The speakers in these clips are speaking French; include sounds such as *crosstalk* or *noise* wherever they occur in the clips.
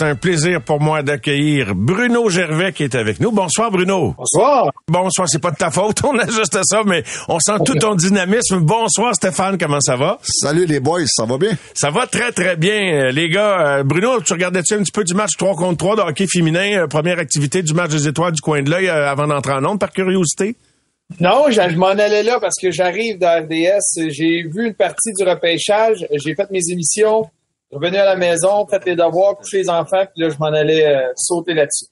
C'est un plaisir pour moi d'accueillir Bruno Gervais qui est avec nous. Bonsoir Bruno. Bonsoir. Bonsoir, c'est pas de ta faute, *laughs* on a juste ça, mais on sent tout ton dynamisme. Bonsoir Stéphane, comment ça va? Salut les boys, ça va bien? Ça va très très bien, euh, les gars. Euh, Bruno, tu regardais-tu un petit peu du match 3 contre 3 de hockey féminin, euh, première activité du match des étoiles du coin de l'œil avant d'entrer en onde, par curiosité? Non, je, je m'en allais là parce que j'arrive de RDS. J'ai vu une partie du repêchage, j'ai fait mes émissions, revenu à la maison, fait les devoirs, coucher les enfants, puis là, je m'en allais euh, sauter là-dessus.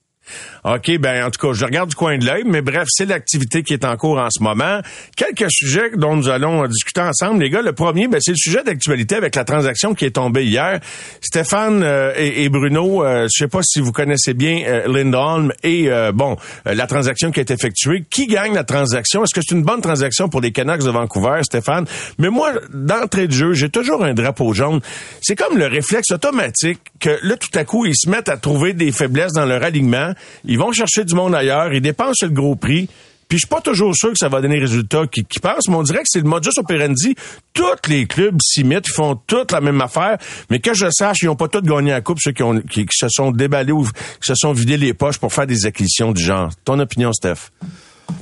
OK, ben en tout cas, je regarde du coin de l'œil, mais bref, c'est l'activité qui est en cours en ce moment. Quelques sujets dont nous allons discuter ensemble, les gars. Le premier, ben, c'est le sujet d'actualité avec la transaction qui est tombée hier. Stéphane euh, et, Bruno, euh, je sais pas si vous connaissez bien euh, Lindholm et bon, la transaction qui est effectuée. Qui gagne la transaction? Est-ce que c'est une bonne transaction pour les Canucks de Vancouver, Stéphane? Mais moi, d'entrée de jeu, j'ai toujours un drapeau jaune. C'est comme le réflexe automatique que là, tout à coup, ils se mettent à trouver des faiblesses dans leur alignement ils vont chercher du monde ailleurs, ils dépensent le gros prix. Puis je suis pas toujours sûr que ça va donner le résultat qu'ils pensent, mais on dirait que c'est le modus operandi. Tous les clubs s'y mettent, ils font toutes la même affaire, mais que je sache, ils n'ont pas tous gagné la coupe, ceux qui, qui, se sont déballés ou qui se sont vidés les poches pour faire des acquisitions du genre. Ton opinion, Steph?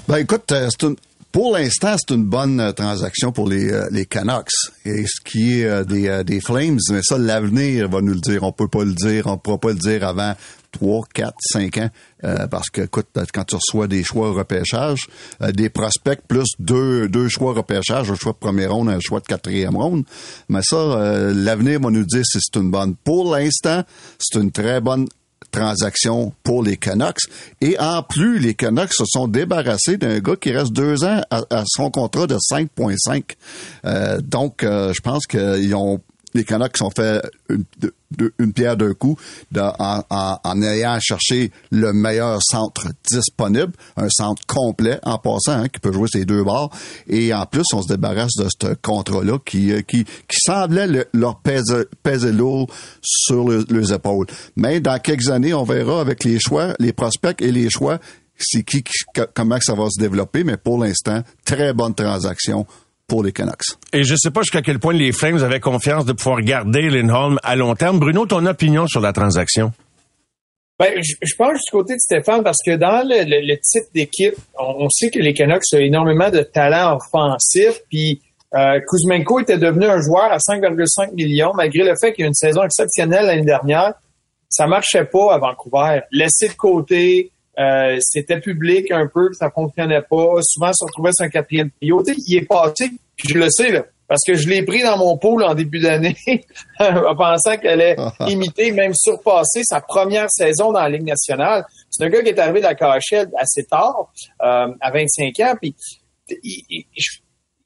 Ben écoute, euh, une, pour l'instant, c'est une bonne euh, transaction pour les, euh, les Canucks. Et ce qui est des, des Flames, mais ça, l'avenir va nous le dire. On peut pas le dire, on pourra pas le dire avant 3, 4, 5 ans, euh, parce que, écoute, quand tu reçois des choix repêchage, euh, des prospects plus deux, deux choix repêchage, un choix de première ronde, un choix de quatrième ronde, mais ça, euh, l'avenir va nous dire si c'est une bonne. Pour l'instant, c'est une très bonne transaction pour les Canucks. Et en plus, les Canucks se sont débarrassés d'un gars qui reste deux ans à, son contrat de 5,5. donc, je pense qu'ils ont les Canucks ont fait une, une pierre d'un coup en, en, ayant cherché le meilleur centre disponible, un centre complet en passant, hein, qui peut jouer ses deux bords. Et en plus, on se débarrasse de ce contrat-là qui, euh, qui, qui semblait leur peser, lourd sur les épaules. Mais dans quelques années, on verra avec les choix, les prospects et les choix, c'est qui, comment ça va se développer. Mais pour l'instant, très bonne transaction pour les Canucks. Et je sais pas jusqu'à quel point les Flames avaient confiance de pouvoir garder Lindholm à long terme. Bruno, ton opinion sur la transaction? Ben, je, je pense du côté de Stéphane parce que dans le, type d'équipe, on, sait que les Canucks ont énormément de talent offensif. Puis euh, Kuzmenko était devenu un joueur à 5,5 millions malgré le fait qu'il y a une saison exceptionnelle l'année dernière. Ça marchait pas à Vancouver. Laissé de côté, euh, c'était public un peu, ça fonctionnait pas. Souvent, se retrouvait sur un quatrième trio. il est passé, puis je le sais, là, parce que je l'ai pris dans mon pôle en début d'année, *laughs* en pensant qu'elle allait *laughs* imiter, même surpasser sa première saison dans la Ligue nationale. C'est un gars qui est arrivé de la KHL assez tard, euh, à 25 ans, puis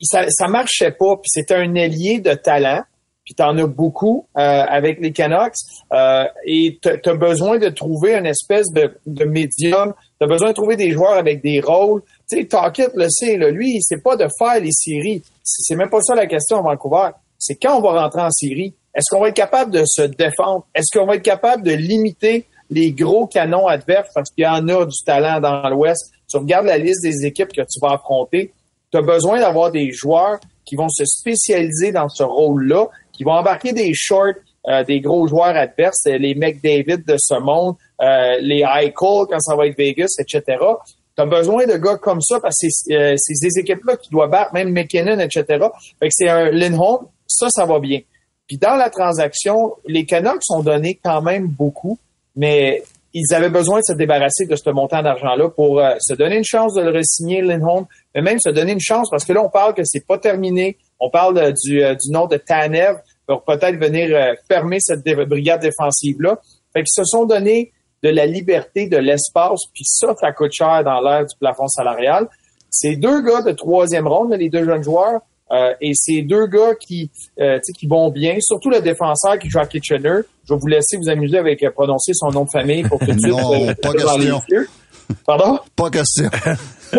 ça, ça marchait pas, puis c'était un ailier de talent puis t'en as beaucoup euh, avec les Canucks, euh, et tu as besoin de trouver une espèce de, de médium, tu as besoin de trouver des joueurs avec des rôles. Tu sais, Talkett le sait, là, lui, c'est pas de faire les séries. C'est même pas ça la question à Vancouver. C'est quand on va rentrer en série. Est-ce qu'on va être capable de se défendre? Est-ce qu'on va être capable de limiter les gros canons adverses? Parce qu'il y en a du talent dans l'Ouest? Tu regardes la liste des équipes que tu vas affronter. Tu as besoin d'avoir des joueurs qui vont se spécialiser dans ce rôle-là qui vont embarquer des shorts euh, des gros joueurs adverses, euh, les McDavid de ce monde, euh, les Eichel quand ça va être Vegas, etc. Tu as besoin de gars comme ça parce que c'est des équipes-là qui doivent battre, même McKinnon, etc. Fait que c'est un Lindholm, ça, ça va bien. Puis dans la transaction, les Canucks ont donné quand même beaucoup, mais ils avaient besoin de se débarrasser de ce montant d'argent-là pour se donner une chance de le re-signer, Lindholm, mais même se donner une chance parce que là, on parle que c'est pas terminé. On parle du, du nom de Tanev pour peut-être venir euh, fermer cette brigade défensive-là. Fait qu'ils se sont donné de la liberté, de l'espace, puis ça, ça coûte cher dans l'air du plafond salarial. C'est deux gars de troisième ronde, les deux jeunes joueurs, euh, et c'est deux gars qui, euh, qui vont bien, surtout le défenseur qui joue à Kitchener. Je vais vous laisser vous amuser avec euh, prononcer son nom de famille pour tout de suite. non, pas question. Pardon? Pas question. *laughs*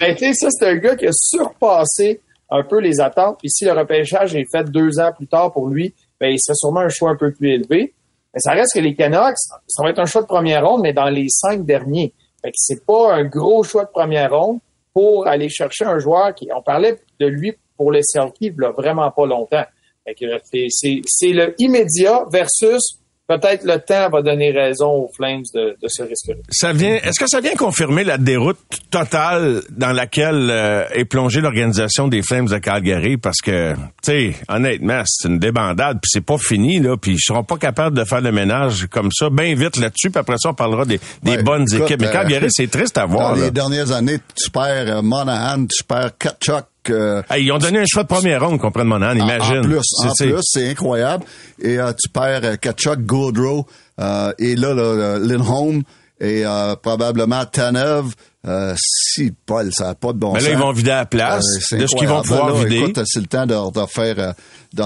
ben, ça, c'est un gars qui a surpassé un peu les attentes. Puis si le repêchage est fait deux ans plus tard pour lui, ben, il serait sûrement un choix un peu plus élevé. Mais ça reste que les Canucks, ça va être un choix de première ronde, mais dans les cinq derniers. Fait que c'est pas un gros choix de première ronde pour aller chercher un joueur qui, on parlait de lui pour les Selkies, il vraiment pas longtemps. Fait que c'est le immédiat versus peut-être le temps va donner raison aux Flames de, de ce risque-là. Ça vient, est-ce que ça vient confirmer la déroute totale dans laquelle euh, est plongée l'organisation des Flames de Calgary? Parce que, tu sais, honnêtement, c'est une débandade, puis c'est pas fini, là, puis ils seront pas capables de faire le ménage comme ça, bien vite là-dessus, puis après ça, on parlera des, des bonnes équipes. Mais Calgary, euh, c'est triste à voir. Dans les dernières années, tu perds euh, Monahan, tu perds Kachuk, ils ont donné un choix de première ronde, comprennent mon âne, imagine. En, plus, en plus, c'est incroyable. Et euh, tu perds euh, Kachuk, Goodrow, euh, et là, là Lindholm, et euh, probablement Tanev. Euh, si Paul, ça n'a pas de bon Mais sens. là, ils vont vider la place de ce qu'ils vont pouvoir là, vider. Écoute, c'est le temps de, de faire, de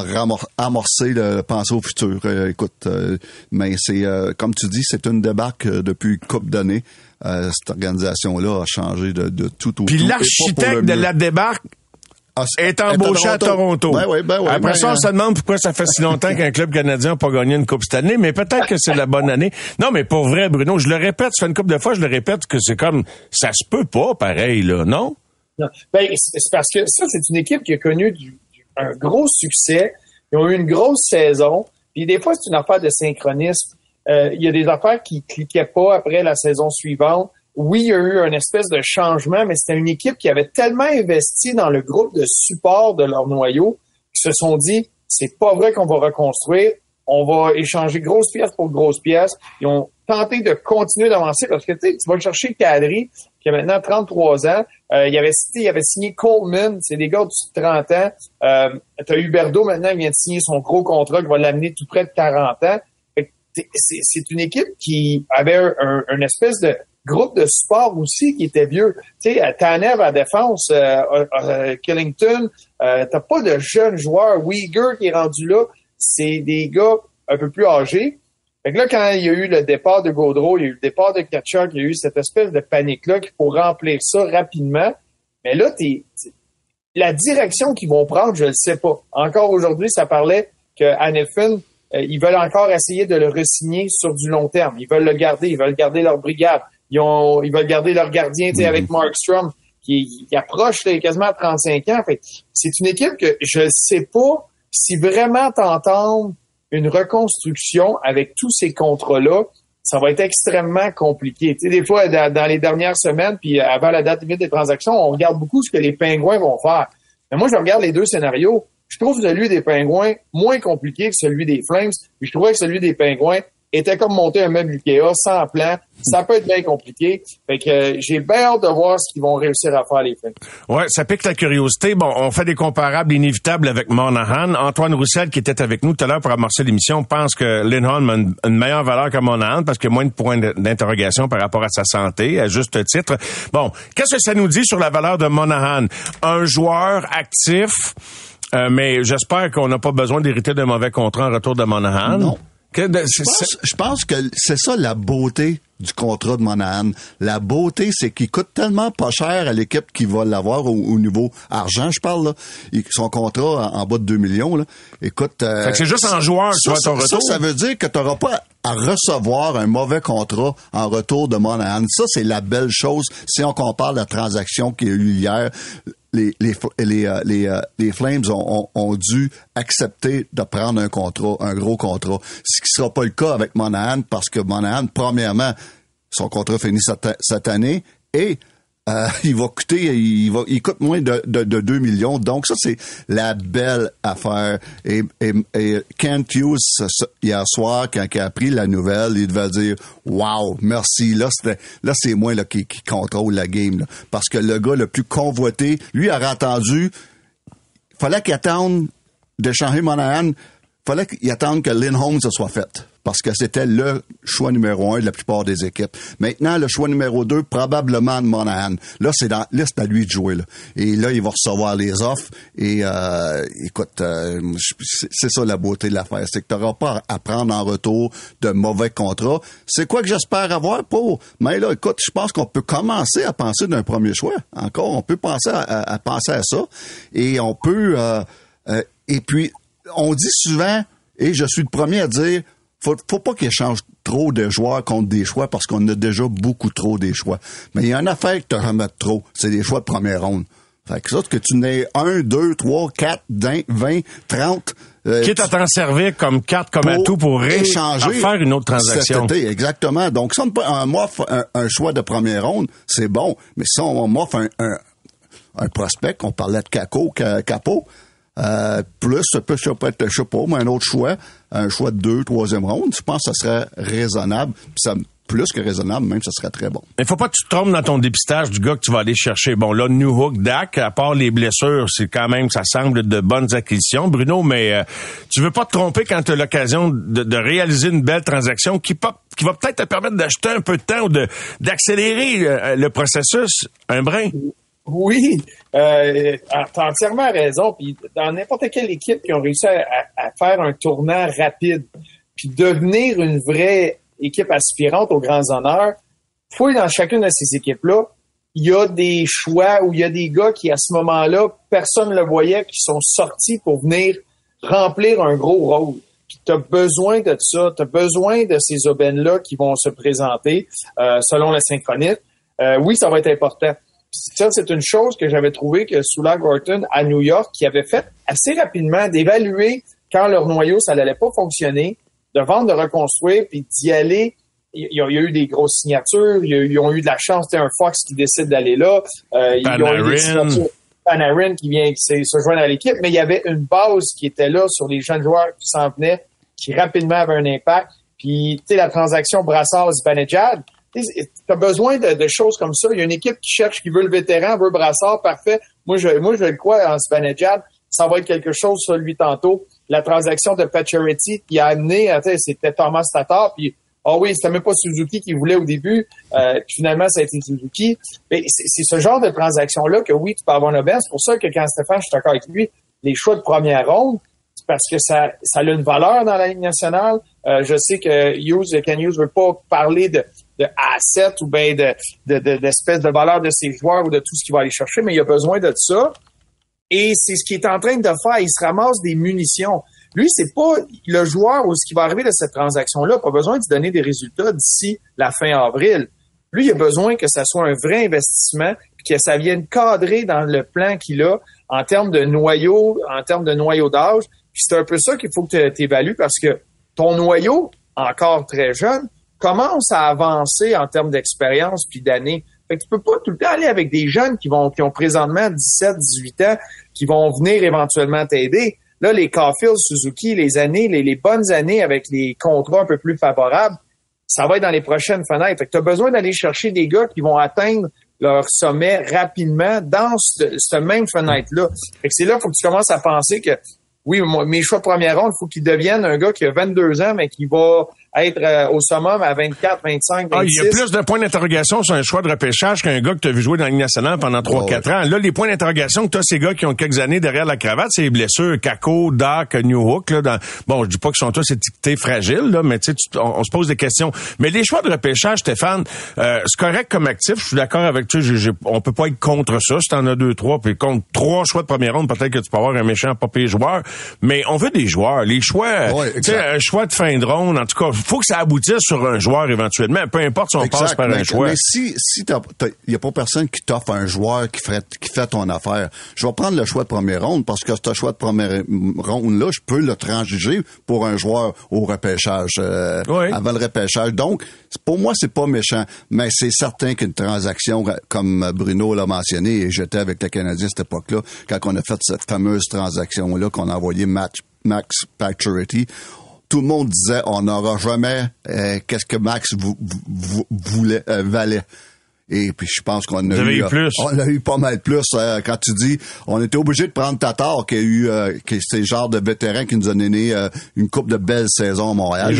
ramorcer le penser au futur. écoute, mais c'est, comme tu dis, c'est une débarque depuis une couple d'années. cette organisation-là a changé de, de tout au Puis l'architecte de la débarque, est embauché à Toronto. Ben oui, ben oui, Après ben, ça, on se demande pourquoi ça fait si longtemps qu'un club canadien n'a pas gagné une coupe cette année, mais peut-être que c'est la bonne année. Non, mais pour vrai, Bruno, je le répète, ça fait une couple de fois, je le répète que c'est comme, ça se peut pas pareil, là, non? Non. Ben, c'est parce que ça, c'est une équipe qui a connu du, un gros succès. Ils ont eu une grosse saison. Puis des fois, c'est une affaire de synchronisme. Euh, il y a des affaires qui cliquaient pas après la saison suivante oui, il y a eu un espèce de changement, mais c'était une équipe qui avait tellement investi dans le groupe de support de leur noyau qu'ils se sont dit, c'est pas vrai qu'on va reconstruire, on va échanger grosse pièce pour grosse pièce. Ils ont tenté de continuer d'avancer parce que tu vas chercher Kadri, qui a maintenant 33 ans. Euh, il avait cité, il avait signé Coleman, c'est des gars de 30 ans. Euh, tu as Huberdo maintenant, il vient de signer son gros contrat qui va l'amener tout près de 40 ans. C'est une équipe qui avait un, un espèce de groupe de sport aussi qui était vieux. Tu sais, Tanev à défense, euh, euh, euh Killington, euh, t'as pas de jeunes joueurs. Uyghur qui est rendu là, c'est des gars un peu plus âgés. Fait que là, quand il y a eu le départ de Gaudreau, il y a eu le départ de Kachuk, il y a eu cette espèce de panique-là qu'il faut remplir ça rapidement. Mais là, t'es, la direction qu'ils vont prendre, je ne sais pas. Encore aujourd'hui, ça parlait que Anelfin, ils veulent encore essayer de le resigner sur du long terme. Ils veulent le garder, ils veulent garder leur brigade. Ils, ont, ils veulent garder leur gardien sais, avec mhm. Markstrom qui, qui approche quasiment à 35 ans. Fait c'est une équipe que je ne sais pas si vraiment t'entends une reconstruction avec tous ces contrats-là, ça va être extrêmement compliqué. Tu sais, des fois, dans, les dernières semaines, puis avant la date limite des transactions, on regarde beaucoup ce que les Pingouins vont faire. Mais moi, je regarde les deux scénarios. Je trouve celui des Pingouins moins compliqué que celui des Flames. Puis je trouvais que celui des Pingouins était comme monter un meuble Ikea sans plan. Ça peut être bien compliqué. Fait que euh, j'ai bien hâte de voir ce qu'ils vont réussir à faire les fins. Ouais, ça pique la curiosité. Bon, on fait des comparables inévitables avec Monahan. Antoine Roussel, qui était avec nous tout à l'heure pour amorcer l'émission, pense que Lindholm a une, meilleure valeur que Monahan parce qu'il y a moins de points d'interrogation par rapport à sa santé, à juste titre. Bon, qu'est-ce que ça nous dit sur la valeur de Monahan? Un joueur actif, euh, mais j'espère qu'on n'a pas besoin d'hériter d'un mauvais contrat en retour de Monahan. Non. Je pense, que c'est ça la beauté du contrat de Monahan. La beauté, c'est qu'il coûte tellement pas cher à l'équipe qui va l'avoir au, niveau argent, je parle là. son contrat en, bas de 2 millions là. Écoute, euh, c'est juste en joueur ça, ton retour. Ça, ça veut dire que tu n'auras pas à recevoir un mauvais contrat en retour de Monahan. Ça, c'est la belle chose si on compare la transaction qui a eu hier les, les, les, euh, les, euh, les Flames ont, ont, dû accepter de prendre un contrat, un gros contrat. Ce qui sera pas le cas avec Monahan parce que Monahan, premièrement, son contrat finit cette, cette année et euh, il va coûter, il va, il coûte moins de, de, 2 millions. Donc ça, c'est la belle affaire. Et, et, et Kent Hughes, hier soir, quand il a appris la nouvelle, il devait dire, wow, merci. Là, c'était, là, c'est moi, là, qui, qui contrôle la game, Parce que le gars le plus convoité, lui, a attendu, fallait qu'il attende d'échanger Monahan, fallait qu'il attende que Lynn Holmes se soit faite parce que c'était le choix numéro un de la plupart des équipes. Maintenant, le choix numéro deux, probablement de Monahan. Là, c'est là, c'est à lui de jouer. Là. Et là, il va recevoir les offres. Et euh, écoute, euh, c'est ça la beauté de l'affaire. C'est que tu n'auras pas à prendre en retour de mauvais contrats. C'est quoi que j'espère avoir pour? Mais là, écoute, je pense qu'on peut commencer à penser d'un premier choix. Encore, on peut penser à, penser à ça. Et on peut. Euh, et puis, on dit souvent, et je suis le premier à dire faut, faut pas qu'il échange trop de joueurs contre des choix parce qu'on a déjà beaucoup trop des choix. Mais il y a une affaire que tu remettre trop, c'est des choix de première ronde. Fait que ça, que tu n'aies un, deux, trois, quatre, vingt, trente... Euh, Quitte à t'en servir comme carte, comme atout pour échanger, faire une autre transaction. exactement. Donc, si on m'offre un, choix de première ronde, c'est bon. Mais si on m'offre un, un, prospect, on parlait de Caco, Capo, euh, plus, ça peut, ça peut être, je sais pas, mais un autre choix, un choix de deux, troisième ronde, je pense que ça serait raisonnable. ça plus que raisonnable, même, ça serait très bon. Il faut pas que tu te trompes dans ton dépistage du gars que tu vas aller chercher. Bon, là, New Hook, Dak, à part les blessures, c'est quand même, ça semble de bonnes acquisitions, Bruno, mais euh, tu veux pas te tromper quand tu as l'occasion de, réaliser une belle transaction qui, qui va peut-être te permettre d'acheter un peu de temps ou d'accélérer euh, le processus un brin? Oui, euh, as entièrement raison. Puis dans n'importe quelle équipe qui ont réussi à, faire un tournant rapide, puis devenir une vraie équipe aspirante aux grands honneurs, fouille dans chacune de ces équipes-là, il y a des choix où il y a des gars qui, à ce moment-là, personne ne le voyait, qui sont sortis pour venir remplir un gros rôle. Tu as besoin de ça, tu besoin de ces aubaines-là qui vont se présenter euh, selon la synchronite. Euh, oui, ça va être important. Ça, c'est une chose que j'avais trouvé que Sula Gorton à New York, qui avait fait assez rapidement d'évaluer quand leur noyau, ça n'allait pas fonctionner, de vendre, de reconstruire, puis d'y aller. Il y, a, eu des grosses signatures, ils ont eu de la chance. C'était un Fox qui décide d'aller là. Euh, ils ont eu des signatures. Panarin qui vient se joindre à l'équipe, mais il y avait une base qui était là sur les jeunes joueurs qui s'en venaient, qui rapidement avaient un impact. Puis, tu sais, la transaction Brassard-Zibanejad, tu as besoin de, choses comme ça. Il y a une équipe qui cherche, qui veut le vétéran, veut Brassard, parfait. Moi, je, moi, je le crois en Zibanejad. Ça va être quelque chose sur lui tantôt la transaction de Pacioretty qui a amené, c'était Thomas Tatar, puis ah oh oui, c'était même pas Suzuki qui voulait au début, euh, finalement ça a été Suzuki. C'est ce genre de transaction-là que oui, tu peux avoir une. C'est pour ça que quand Stéphane, je suis d'accord avec lui, les choix de première ronde, parce que ça, ça a une valeur dans la Ligue nationale. Euh, je sais que Hughes, Ken Hughes veut pas parler de, de asset ou bien de, de, de valeur de ses joueurs ou de tout ce qu'il va aller chercher, mais il a besoin de ça. Et c'est ce qu'il est en train de faire. Il se ramasse des munitions. Lui, c'est pas le joueur ou ce qui va arriver de cette transaction-là. Pas besoin de donner des résultats d'ici la fin avril. Lui, il a besoin que ça soit un vrai investissement, que ça vienne cadrer dans le plan qu'il a en termes de noyau, en termes de noyau d'âge. C'est un peu ça qu'il faut que tu évalues parce que ton noyau, encore très jeune, commence à avancer en termes d'expérience puis d'années. Fait que tu peux pas tout le temps aller avec des jeunes qui vont qui ont présentement 17, 18 ans, qui vont venir éventuellement t'aider. Là, les Caulfield, Suzuki, les années, les, bonnes années avec les contrats un peu plus favorables, ça va être dans les prochaines fenêtres. Fait que tu as besoin d'aller chercher des gars qui vont atteindre leur sommet rapidement dans cette, même fenêtre-là. Fait que c'est là qu'il faut que tu commences à penser que oui, mes choix de première ronde, il faut qu'ils deviennent un gars qui a 22 ans, mais qui va être euh, au summum à 24, 25, 26. Ah, il y a plus de points d'interrogation sur un choix de repêchage qu'un gars que tu as vu jouer dans la Ligue nationale pendant 3-4 ans. Là, les points d'interrogation que tu as, ces gars qui ont quelques années derrière la cravate, c'est les blessures. Kako, Doc, New Hook. Là, dans... Bon, je dis pas qu'ils sont tous étiquetés fragiles, là, mais tu sais, on, se pose des questions. Mais les choix de repêchage, Stéphane, euh, c'est correct comme actif. Je suis d'accord avec toi. On peut pas être contre ça. Si t'en as deux, trois, puis contre trois choix de première ronde, peut-être que tu peux avoir un méchant papier joueur. Mais on veut des joueurs. Les choix, tu sais, un choix de fin de ronde, en tout cas, faut que ça aboutisse sur un joueur éventuellement, peu importe si on passe par un choix. Mais si si il y a pas personne qui t'offre un joueur qui fait qui fait ton affaire, je vais prendre le choix de première ronde parce que ce choix de première ronde là, je peux le transiger pour un joueur au repêchage euh, avant le repêchage. Donc pour moi c'est pas méchant, mais c'est certain qu'une transaction comme Bruno l'a mentionné et j'étais avec le Canadien à cette époque-là quand on a fait cette fameuse transaction là qu'on a envoyé Max Max Pacioretty tout le monde disait on n'aura jamais euh, qu'est-ce que Max voulait euh, valait. Et puis je pense qu'on a eu, plus. on a eu pas mal plus euh, quand tu dis on était obligé de prendre Tatar qui a eu qui c'est genre de vétéran qui nous a donné une coupe de belles saisons à Montréal.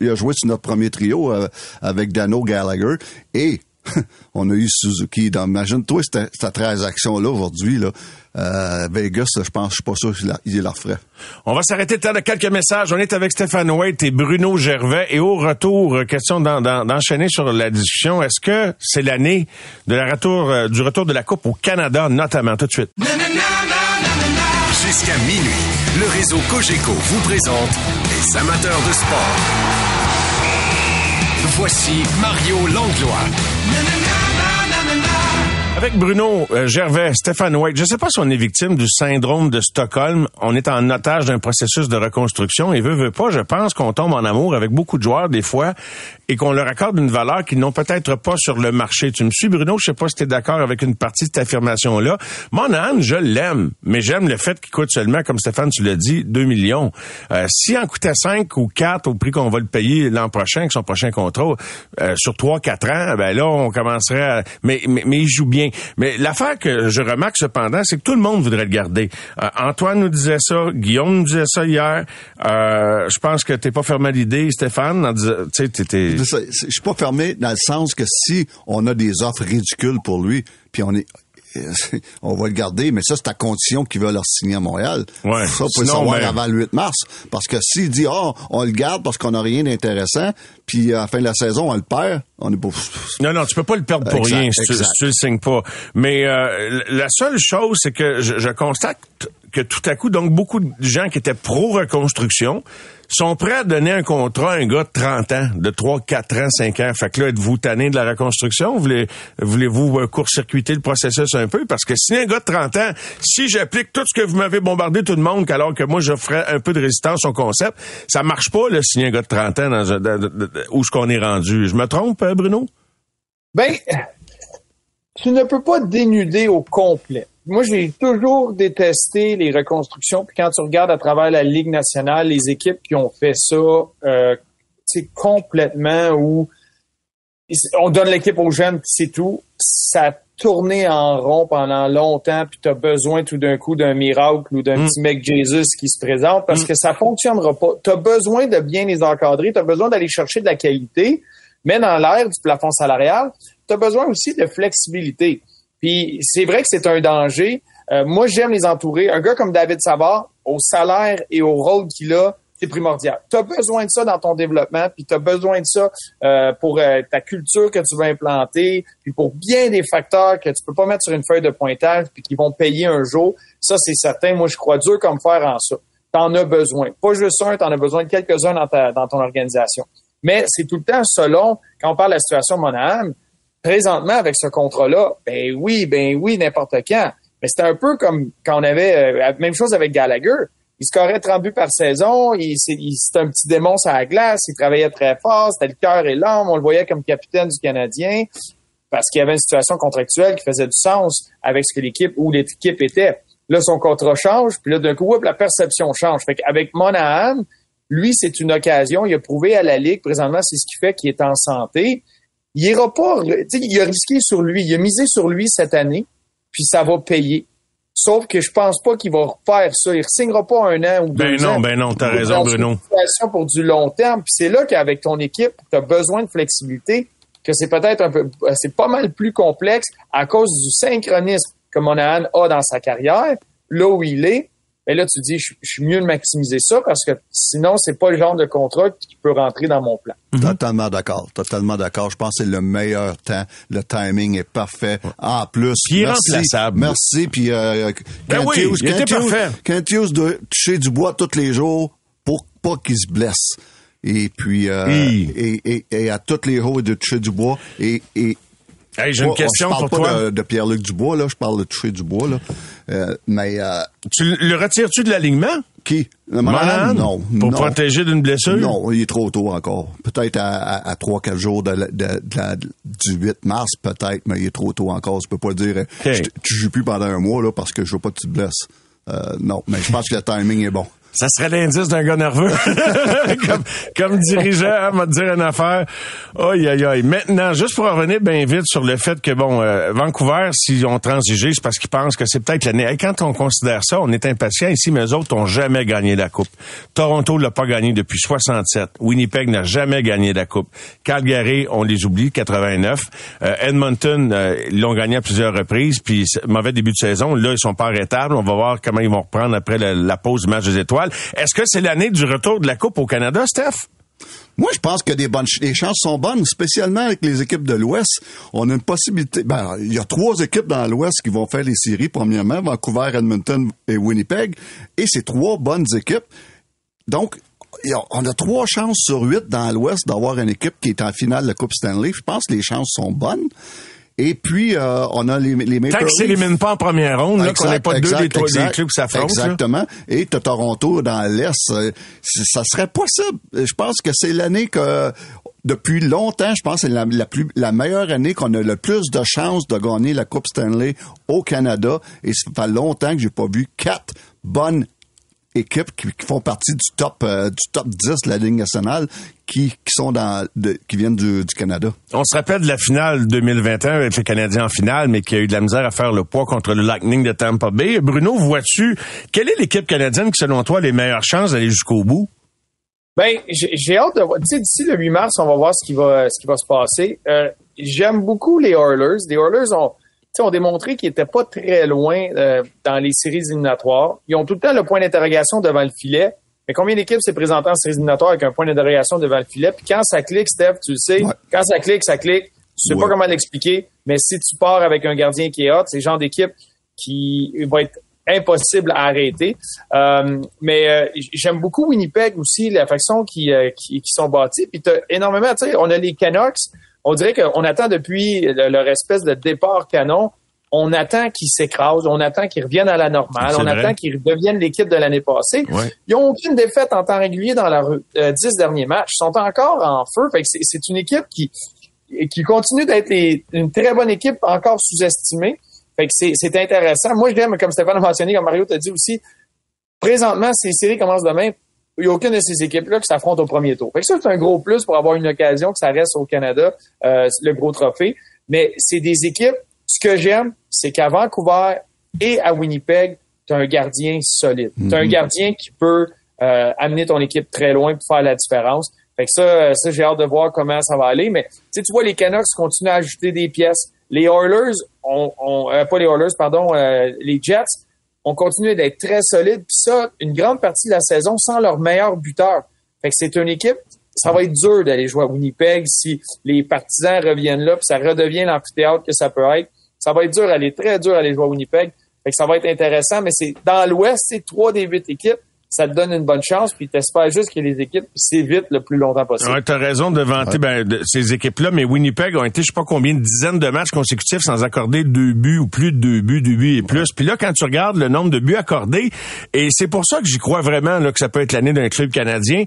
Il, a, joué sur notre premier trio avec Dano Gallagher et *laughs* on a eu Suzuki. Imagine-toi cette, cette transaction-là aujourd'hui. Là. Euh, Vegas, je pense, je suis pas sûr qu'il la referait. On va s'arrêter de quelques messages. On est avec Stéphane White et Bruno Gervais. Et au retour, question d'enchaîner sur la discussion. Est-ce que c'est l'année de la retour, euh, du retour de la Coupe au Canada, notamment, tout de suite? Jusqu'à minuit, le réseau Cogeco vous présente les amateurs de sport. Voici Mario Langlois. Avec Bruno euh, Gervais, Stéphane White, je ne sais pas si on est victime du syndrome de Stockholm. On est en otage d'un processus de reconstruction et veut, veut pas, je pense qu'on tombe en amour avec beaucoup de joueurs des fois et qu'on leur accorde une valeur qu'ils n'ont peut-être pas sur le marché. Tu me suis, Bruno? Je sais pas si tu es d'accord avec une partie de cette affirmation-là. Monahan, je l'aime, mais j'aime le fait qu'il coûte seulement, comme Stéphane, tu l'as dit, 2 millions. Euh, si en coûtait 5 ou 4 au prix qu'on va le payer l'an prochain, avec son prochain contrat, euh, sur 3-4 ans, ben là, on commencerait à... Mais, mais, mais il joue bien. Mais l'affaire que je remarque cependant, c'est que tout le monde voudrait le garder. Euh, Antoine nous disait ça, Guillaume nous disait ça hier. Euh, je pense que t'es pas fermé à l'idée, Stéphane. Tu sais, t'étais... Je suis pas fermé dans le sens que si on a des offres ridicules pour lui, puis on est *laughs* on va le garder, mais ça, c'est à condition qu'il veut leur signer à Montréal. Ouais. Ça, le Sinon, savoir ben- avant le 8 mars. Parce que s'il dit, oh, on le garde parce qu'on n'a rien d'intéressant, puis à la fin de la saison, on le perd, on est pas... Non, non, tu peux pas le perdre pour Exact, rien si tu, si tu le signes pas. Mais euh, la seule chose, c'est que je, je constate que tout à coup, donc beaucoup de gens qui étaient pro-reconstruction sont prêts à donner un contrat à un gars de 30 ans, de 3, 4 ans, 5 ans. Fait que là, êtes-vous tanné de la reconstruction? Voulez- Voulez-vous euh, court-circuiter le processus un peu? Parce que si un gars de 30 ans, si j'applique tout ce que vous m'avez bombardé tout le monde, alors que moi, je ferais un peu de résistance au concept, ça marche pas, là, signer un gars de 30 ans dans- dans- dans- où ce qu'on est rendu. Je me trompe, euh, Bruno? Ben, tu ne peux pas dénuder au complet. Moi, j'ai toujours détesté les reconstructions. Puis quand tu regardes à travers la Ligue nationale, les équipes qui ont fait ça, euh, c'est complètement où on donne l'équipe aux jeunes, puis c'est tout. Ça a tourné en rond pendant longtemps, puis tu as besoin tout d'un coup d'un miracle ou d'un Mm. petit mec Jesus qui se présente parce que ça fonctionnera pas. Tu as besoin de bien les encadrer, tu as besoin d'aller chercher de la qualité, mais dans l'air du plafond salarial, tu as besoin aussi de flexibilité. Puis c'est vrai que c'est un danger. Euh, moi, j'aime les entourer. Un gars comme David Savard, au salaire et au rôle qu'il a, c'est primordial. Tu as besoin de ça dans ton développement, puis tu as besoin de ça euh, pour euh, ta culture que tu veux implanter, puis pour bien des facteurs que tu peux pas mettre sur une feuille de pointage, puis qui vont payer un jour. Ça, c'est certain. Moi, je crois dur comme fer en ça. T'en as besoin. Pas juste un, t'en as besoin de quelques-uns dans, ta, dans ton organisation. Mais c'est tout le temps selon, quand on parle de la situation Monahan, présentement, avec ce contrat-là, ben oui, ben oui, n'importe quand. Mais c'était un peu comme quand on avait, euh, la même chose avec Gallagher. Il scorait 30 buts par saison, il, il- c'était un petit démon sur la glace, il travaillait très fort, c'était le cœur et l'âme, on le voyait comme capitaine du Canadien, parce qu'il y avait une situation contractuelle qui faisait du sens avec ce que l'équipe ou l'équipe était. Là, son contrat change, puis là, d'un coup, la perception change. Fait qu'avec Monahan, lui, c'est une occasion. Il a prouvé à la Ligue, présentement, c'est ce qui fait qu'il est en santé. Il ira pas, il a risqué sur lui. Il a misé sur lui cette année, puis ça va payer. Sauf que je pense pas qu'il va refaire ça. Il ne signera pas un an ou deux Ben ans. non, ben non, t'as raison, Bruno. pour du long terme. Puis c'est là qu'avec ton équipe, tu as besoin de flexibilité, que c'est peut-être un peu, c'est pas mal plus complexe à cause du synchronisme que Monahan a dans sa carrière, là où il est. Mais là, tu dis, je je suis mieux de maximiser ça parce que sinon, c'est pas le genre de contrat qui peut rentrer dans mon plan. Totalement d'accord, totalement d'accord. Je pense que c'est le meilleur temps. Le timing est parfait. En plus, Puis il est merci, merci. Puis euh, Ben Kent oui, Hughes- il était Kent Hughes- parfait. Kent Hughes doit toucher du bois tous les jours pour pas qu'il se blesse. Et puis, euh, Oui. et, et, et à tous les jours, de toucher du bois. Et, et Hey, j'ai une Oh, question je parle pour pas toi. De, de Pierre-Luc Dubois, là. Je parle de toucher du bois, là. Euh, mais euh, Tu le retires-tu de l'alignement? qui? Le Monahan? Non. Pour non. protéger d'une blessure? Non, il est trop tôt encore. Peut-être à, à 3-4 jours de, la- de- de la- du 8 mars, peut-être, mais il est trop tôt encore. Je peux pas dire, euh, OK. je- tu joues plus pendant un mois là parce que je veux pas que tu te blesses. Euh, non, mais je pense que le timing est bon. Ça serait l'indice d'un gars nerveux. *laughs* comme, comme dirigeant, hein, m'a dire une affaire. Aïe, aïe, aïe. Maintenant, juste pour revenir bien vite sur le fait que, bon, euh, Vancouver, s'ils ont transigé, c'est parce qu'ils pensent que c'est peut-être l'année. Hey, Quand on considère ça, on est impatient ici, mais eux autres ont jamais gagné la Coupe. Toronto l'a pas gagné depuis 67. Winnipeg n'a jamais gagné la Coupe. Calgary, on les oublie, 89. Euh, Edmonton, euh, ils l'ont gagné à plusieurs reprises, puis mauvais début de saison. Là, ils sont pas arrêtables. On va voir comment ils vont reprendre après la, la pause du match des étoiles. Est-ce que c'est l'année du retour de la Coupe au Canada, Steph? Moi, je pense que des les chances sont bonnes, spécialement avec les équipes de l'Ouest. On a une possibilité. Ben, il y a trois équipes dans l'Ouest qui vont faire les séries. Premièrement, Vancouver, Edmonton et Winnipeg. Et c'est trois bonnes équipes. Donc, on a trois chances sur huit dans l'Ouest d'avoir une équipe qui est en finale de la Coupe Stanley. Je pense que les chances sont bonnes. Et puis, euh, on a les, les Maple Tant que s'élimine pas en première ronde, qu'on n'ait pas deux des trois des clubs qui s'affrontent. Exactement. Et tu as Toronto dans l'Est. Euh, ça serait possible. Je pense que c'est l'année que depuis longtemps, je pense que c'est la, la, plus, la meilleure année qu'on a le plus de chances de gagner la Coupe Stanley au Canada. Et ça fait longtemps que j'ai pas vu quatre bonnes équipes qui, font partie du top euh, du top 10 de la Ligue nationale qui, qui sont dans qui viennent du, du, Canada. On se rappelle de la finale 2021 avec les Canadiens en finale, mais qui a eu de la misère à faire le poids contre le Lightning de Tampa Bay. Bruno, vois-tu quelle est l'équipe canadienne qui, selon toi, a les meilleures chances d'aller jusqu'au bout? Ben, j'ai hâte de voir. Tu sais, d'ici le 8 mars, on va voir ce qui va, ce qui va se passer. Euh, J'aime beaucoup les Oilers. Les Oilers ont, ont démontré qu'ils n'étaient pas très loin euh, dans les séries éliminatoires. Ils ont tout le temps le point d'interrogation devant le filet. Mais combien d'équipes s'est présenté en séries éliminatoires avec un point d'interrogation devant le filet? Puis quand ça clique, Steph, tu le sais, quand ça clique, ça clique. Tu sais pas comment l'expliquer, mais si tu pars avec un gardien qui est hot, c'est le genre d'équipe qui va être impossible à arrêter. Euh, mais euh, j'aime beaucoup Winnipeg aussi, la façon qui, qui, qui, sont bâtis. Puis t'as énormément, tu sais, on a les Canucks, on dirait qu'on attend depuis leur espèce de départ canon, on attend qu'ils s'écrasent, on attend qu'ils reviennent à la normale, on attend qu'ils redeviennent l'équipe de l'année passée. Ils ont aucune défaite en temps régulier dans leurs euh, dix derniers matchs. Ils sont encore en feu. c'est une équipe qui, qui continue d'être une très bonne équipe, encore sous-estimée. Fait que c'est intéressant. Moi, j'aime, comme Stéphane a mentionné, comme Mario t'a dit aussi, présentement, ces séries commencent demain. Il n'y a aucune de ces équipes-là qui s'affrontent au premier tour. Fait que ça, c'est un gros plus pour avoir une occasion que ça reste au Canada, euh, le gros trophée. Mais c'est des équipes, ce que j'aime, c'est qu'à Vancouver et à Winnipeg, tu as un gardien solide. Tu as un mhm. gardien qui peut euh, amener ton équipe très loin pour faire la différence. Fait que ça, euh, ça j'ai hâte de voir comment ça va aller. Mais tu vois, les Canucks continuent à ajouter des pièces. Les Oilers, on, on pas les Oilers, pardon, les Jets, ont continué d'être très solides. Puis ça, une grande partie de la saison sans leur meilleur buteur. Fait que c'est une équipe, ça va être dur d'aller jouer à Winnipeg si les partisans reviennent là, puis ça redevient l'amphithéâtre que ça peut être. Ça va être dur, aller très dur d'aller jouer à Winnipeg. Fait que ça va être intéressant, mais c'est dans l'Ouest, c'est trois des huit équipes ça te donne une bonne chance, puis t'espères juste que les équipes s'évitent le plus longtemps possible. Ouais, t'as raison de vanter ben, ces équipes-là, mais Winnipeg ont été, je sais pas combien, de dizaines de matchs consécutifs sans accorder deux buts ou plus de deux buts, deux buts et plus. Puis là, quand tu regardes le nombre de buts accordés, et c'est pour ça que j'y crois vraiment là, que ça peut être l'année d'un club canadien,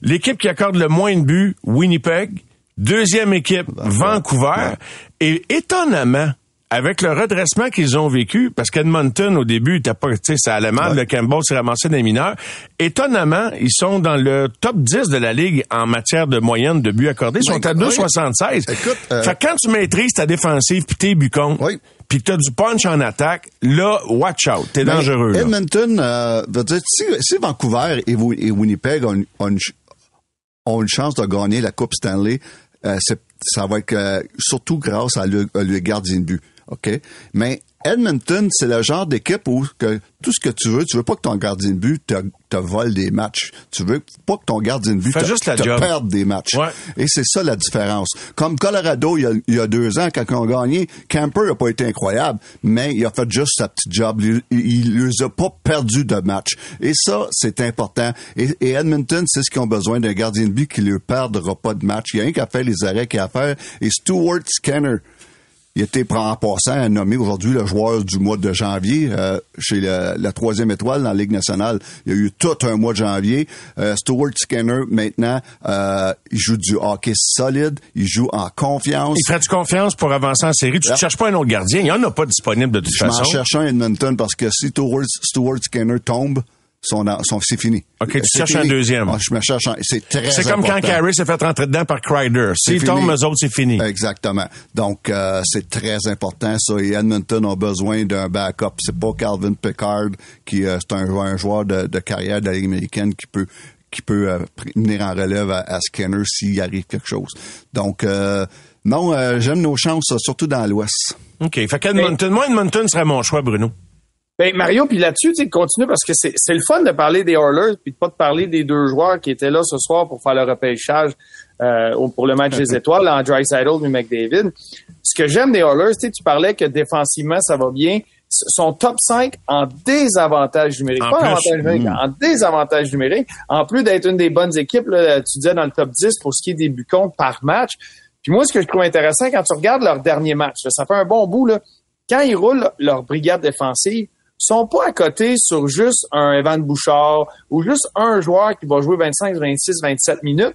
l'équipe qui accorde le moins de buts, Winnipeg, deuxième équipe, Vancouver, et étonnamment, avec le redressement qu'ils ont vécu, parce qu'Edmonton, au début, t'as pas, tu sais, ça allait mal, le Campbell s'est ramassé des mineurs. Étonnamment, ils sont dans le top 10 de la Ligue en matière de moyenne de buts accordés. Ils sont à 2,76. Écoute, euh, Fait quand tu maîtrises ta défensive puis tes buts oui. puis que t'as du punch en attaque, là, watch out, t'es dangereux. Edmonton, euh, veut dire, si, si Vancouver et, Winnipeg ont, une, ont, une, chance de gagner la Coupe Stanley, euh, ça va être euh, surtout grâce à le, à le gardien de but. OK? Mais Edmonton, c'est le genre d'équipe où que tout ce que tu veux, tu veux pas que ton gardien de but te, te vole des matchs. Tu veux pas que ton gardien de but te, te perde des matchs. Et c'est ça la différence. Comme Colorado, il y a, il y a deux ans, quand ils ont gagné, Camper n'a pas été incroyable, mais il a fait juste sa petite job. Il, il, les a pas perdu de match. Et ça, c'est important. Et, et Edmonton, c'est ce qu'ils ont besoin d'un gardien de but qui ne leur perdra pas de match. Il y a rien qu'à faire les arrêts qu'il a à faire. Et Stuart Scanner, il était en passant nommé aujourd'hui le joueur du mois de janvier euh, chez la troisième étoile dans la Ligue nationale. Il y a eu tout un mois de janvier. Euh, Stuart Skinner, maintenant, euh, il joue du hockey solide. Il joue en confiance. Il ferait du confiance pour avancer en série. Tu ne cherches pas un autre gardien. Il n'y en a pas disponible de toute façon. Je m'en cherche un Edmonton parce que si Stuart Skinner tombe, c'est fini. OK, tu cherches un deuxième. Ah, je me cherche un, c'est très C'est comme quand Carey s'est fait rentrer dedans par Kreider. S'il tombe, eux autres, c'est fini. Exactement. Donc, euh, c'est très important, ça. Et Edmonton a besoin d'un backup. C'est pas Calvin Pickard qui, euh, c'est un, joueur de, carrière de la Ligue américaine qui peut qui peut euh, venir en relève à, Skinner s'il arrive quelque chose. Donc, non, j'aime nos chances, surtout dans l'Ouest. OK. Fait qu'Edmonton, moi, Edmonton serait mon choix, Bruno. Ben Mario, puis là-dessus, tu continue parce que c'est le fun de parler des Oilers puis de pas de parler des deux joueurs qui étaient là ce soir pour faire le repêchage euh, pour le match des étoiles, en Drysdale et McDavid. Ce que j'aime des Oilers, tu parlais que défensivement ça va bien. Son top 5 en désavantage numérique. En pas en plus. avantage numérique, en désavantage numérique. En plus d'être une des bonnes équipes, là, tu disais dans le top 10 pour ce qui est des buts contre par match. Puis moi, ce que je trouve intéressant, quand tu regardes leur dernier match, là, ça fait un bon bout, là, quand ils roulent leur brigade défensive, sont pas à côté sur juste un Evan Bouchard ou juste un joueur qui va jouer 25, 26, 27 minutes.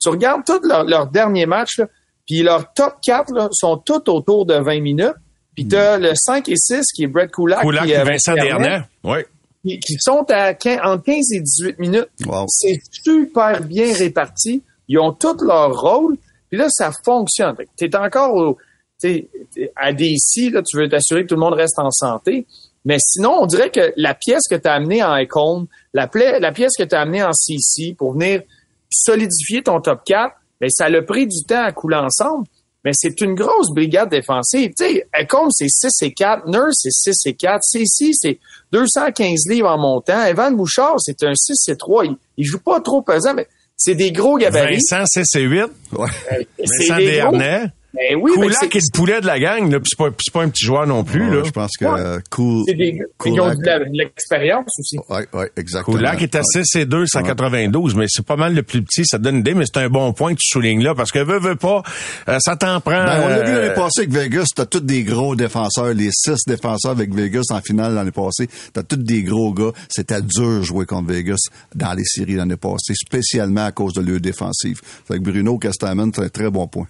Tu regardes tous leurs leur derniers matchs, puis leurs top 4 là, sont tous autour de 20 minutes. Puis tu as le 5 et 6 qui est Brett Kulak, Koulak qui et est Vincent Dernay. Oui. qui, qui sont à 15, entre 15 et 18 minutes. Wow. C'est super bien réparti. Ils ont tous leur rôle. Puis là, ça fonctionne. Tu es encore au, t'sais, à DC, là, tu veux t'assurer que tout le monde reste en santé. Mais sinon, on dirait que la pièce que tu as amenée en Icon, la, la pièce que tu as amenée en CC pour venir solidifier ton top 4, ben, ça a pris du temps à couler ensemble. Mais c'est une grosse brigade défensive. Tu sais, Ecom, c'est 6 et 4. Nurse, c'est 6 et 4. CC, c'est 215 livres en montant. Evan Bouchard, c'est un 6 et 3. Il, il joue pas trop pesant, mais c'est des gros gabarits. Vincent, c'est c'est 8. Ouais. C'est Vincent des gros- Dernay. Ben oui, Koulak c'est- est le poulet de la gang, là, puis c'est pas, c'est pas un petit joueur non plus, Ouais, là. je pense que Ouais. euh, cool. c'est des, ils ont de la- de l'expérience aussi. Ouais, ouais, exactement. Koulak est à 6 et 2, 192, mais c'est pas mal le plus petit, ça te donne une idée, mais c'est un bon point que tu soulignes là, parce que veut, veut pas, euh, ça t'en prend. Ben, on l'a vu euh, l'année passée avec Vegas, t'as tous des gros défenseurs, les six défenseurs avec Vegas en finale l'année passée, t'as tous des gros gars. C'était dur de jouer contre Vegas dans les séries l'année passée, spécialement à cause de leur défensive. Fait que Bruno Castaman, c'est un très bon point.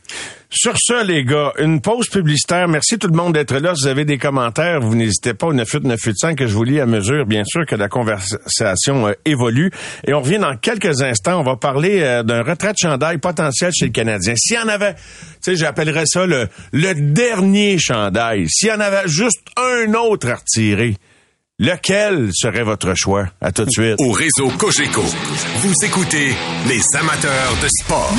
Sur ce, les gars, une pause publicitaire. Merci tout le monde d'être là. Si vous avez des commentaires, vous n'hésitez pas au 98 985 que je vous lis à mesure, bien sûr, que la conversation euh, évolue. Et on revient dans quelques instants. On va parler euh, d'un retrait de chandail potentiel chez le Canadien. S'il y en avait, tu sais, j'appellerais ça le, le dernier chandail. S'il y en avait juste un autre à retirer, lequel serait votre choix? À tout de suite. Au réseau Cogeco, vous écoutez les amateurs de sport.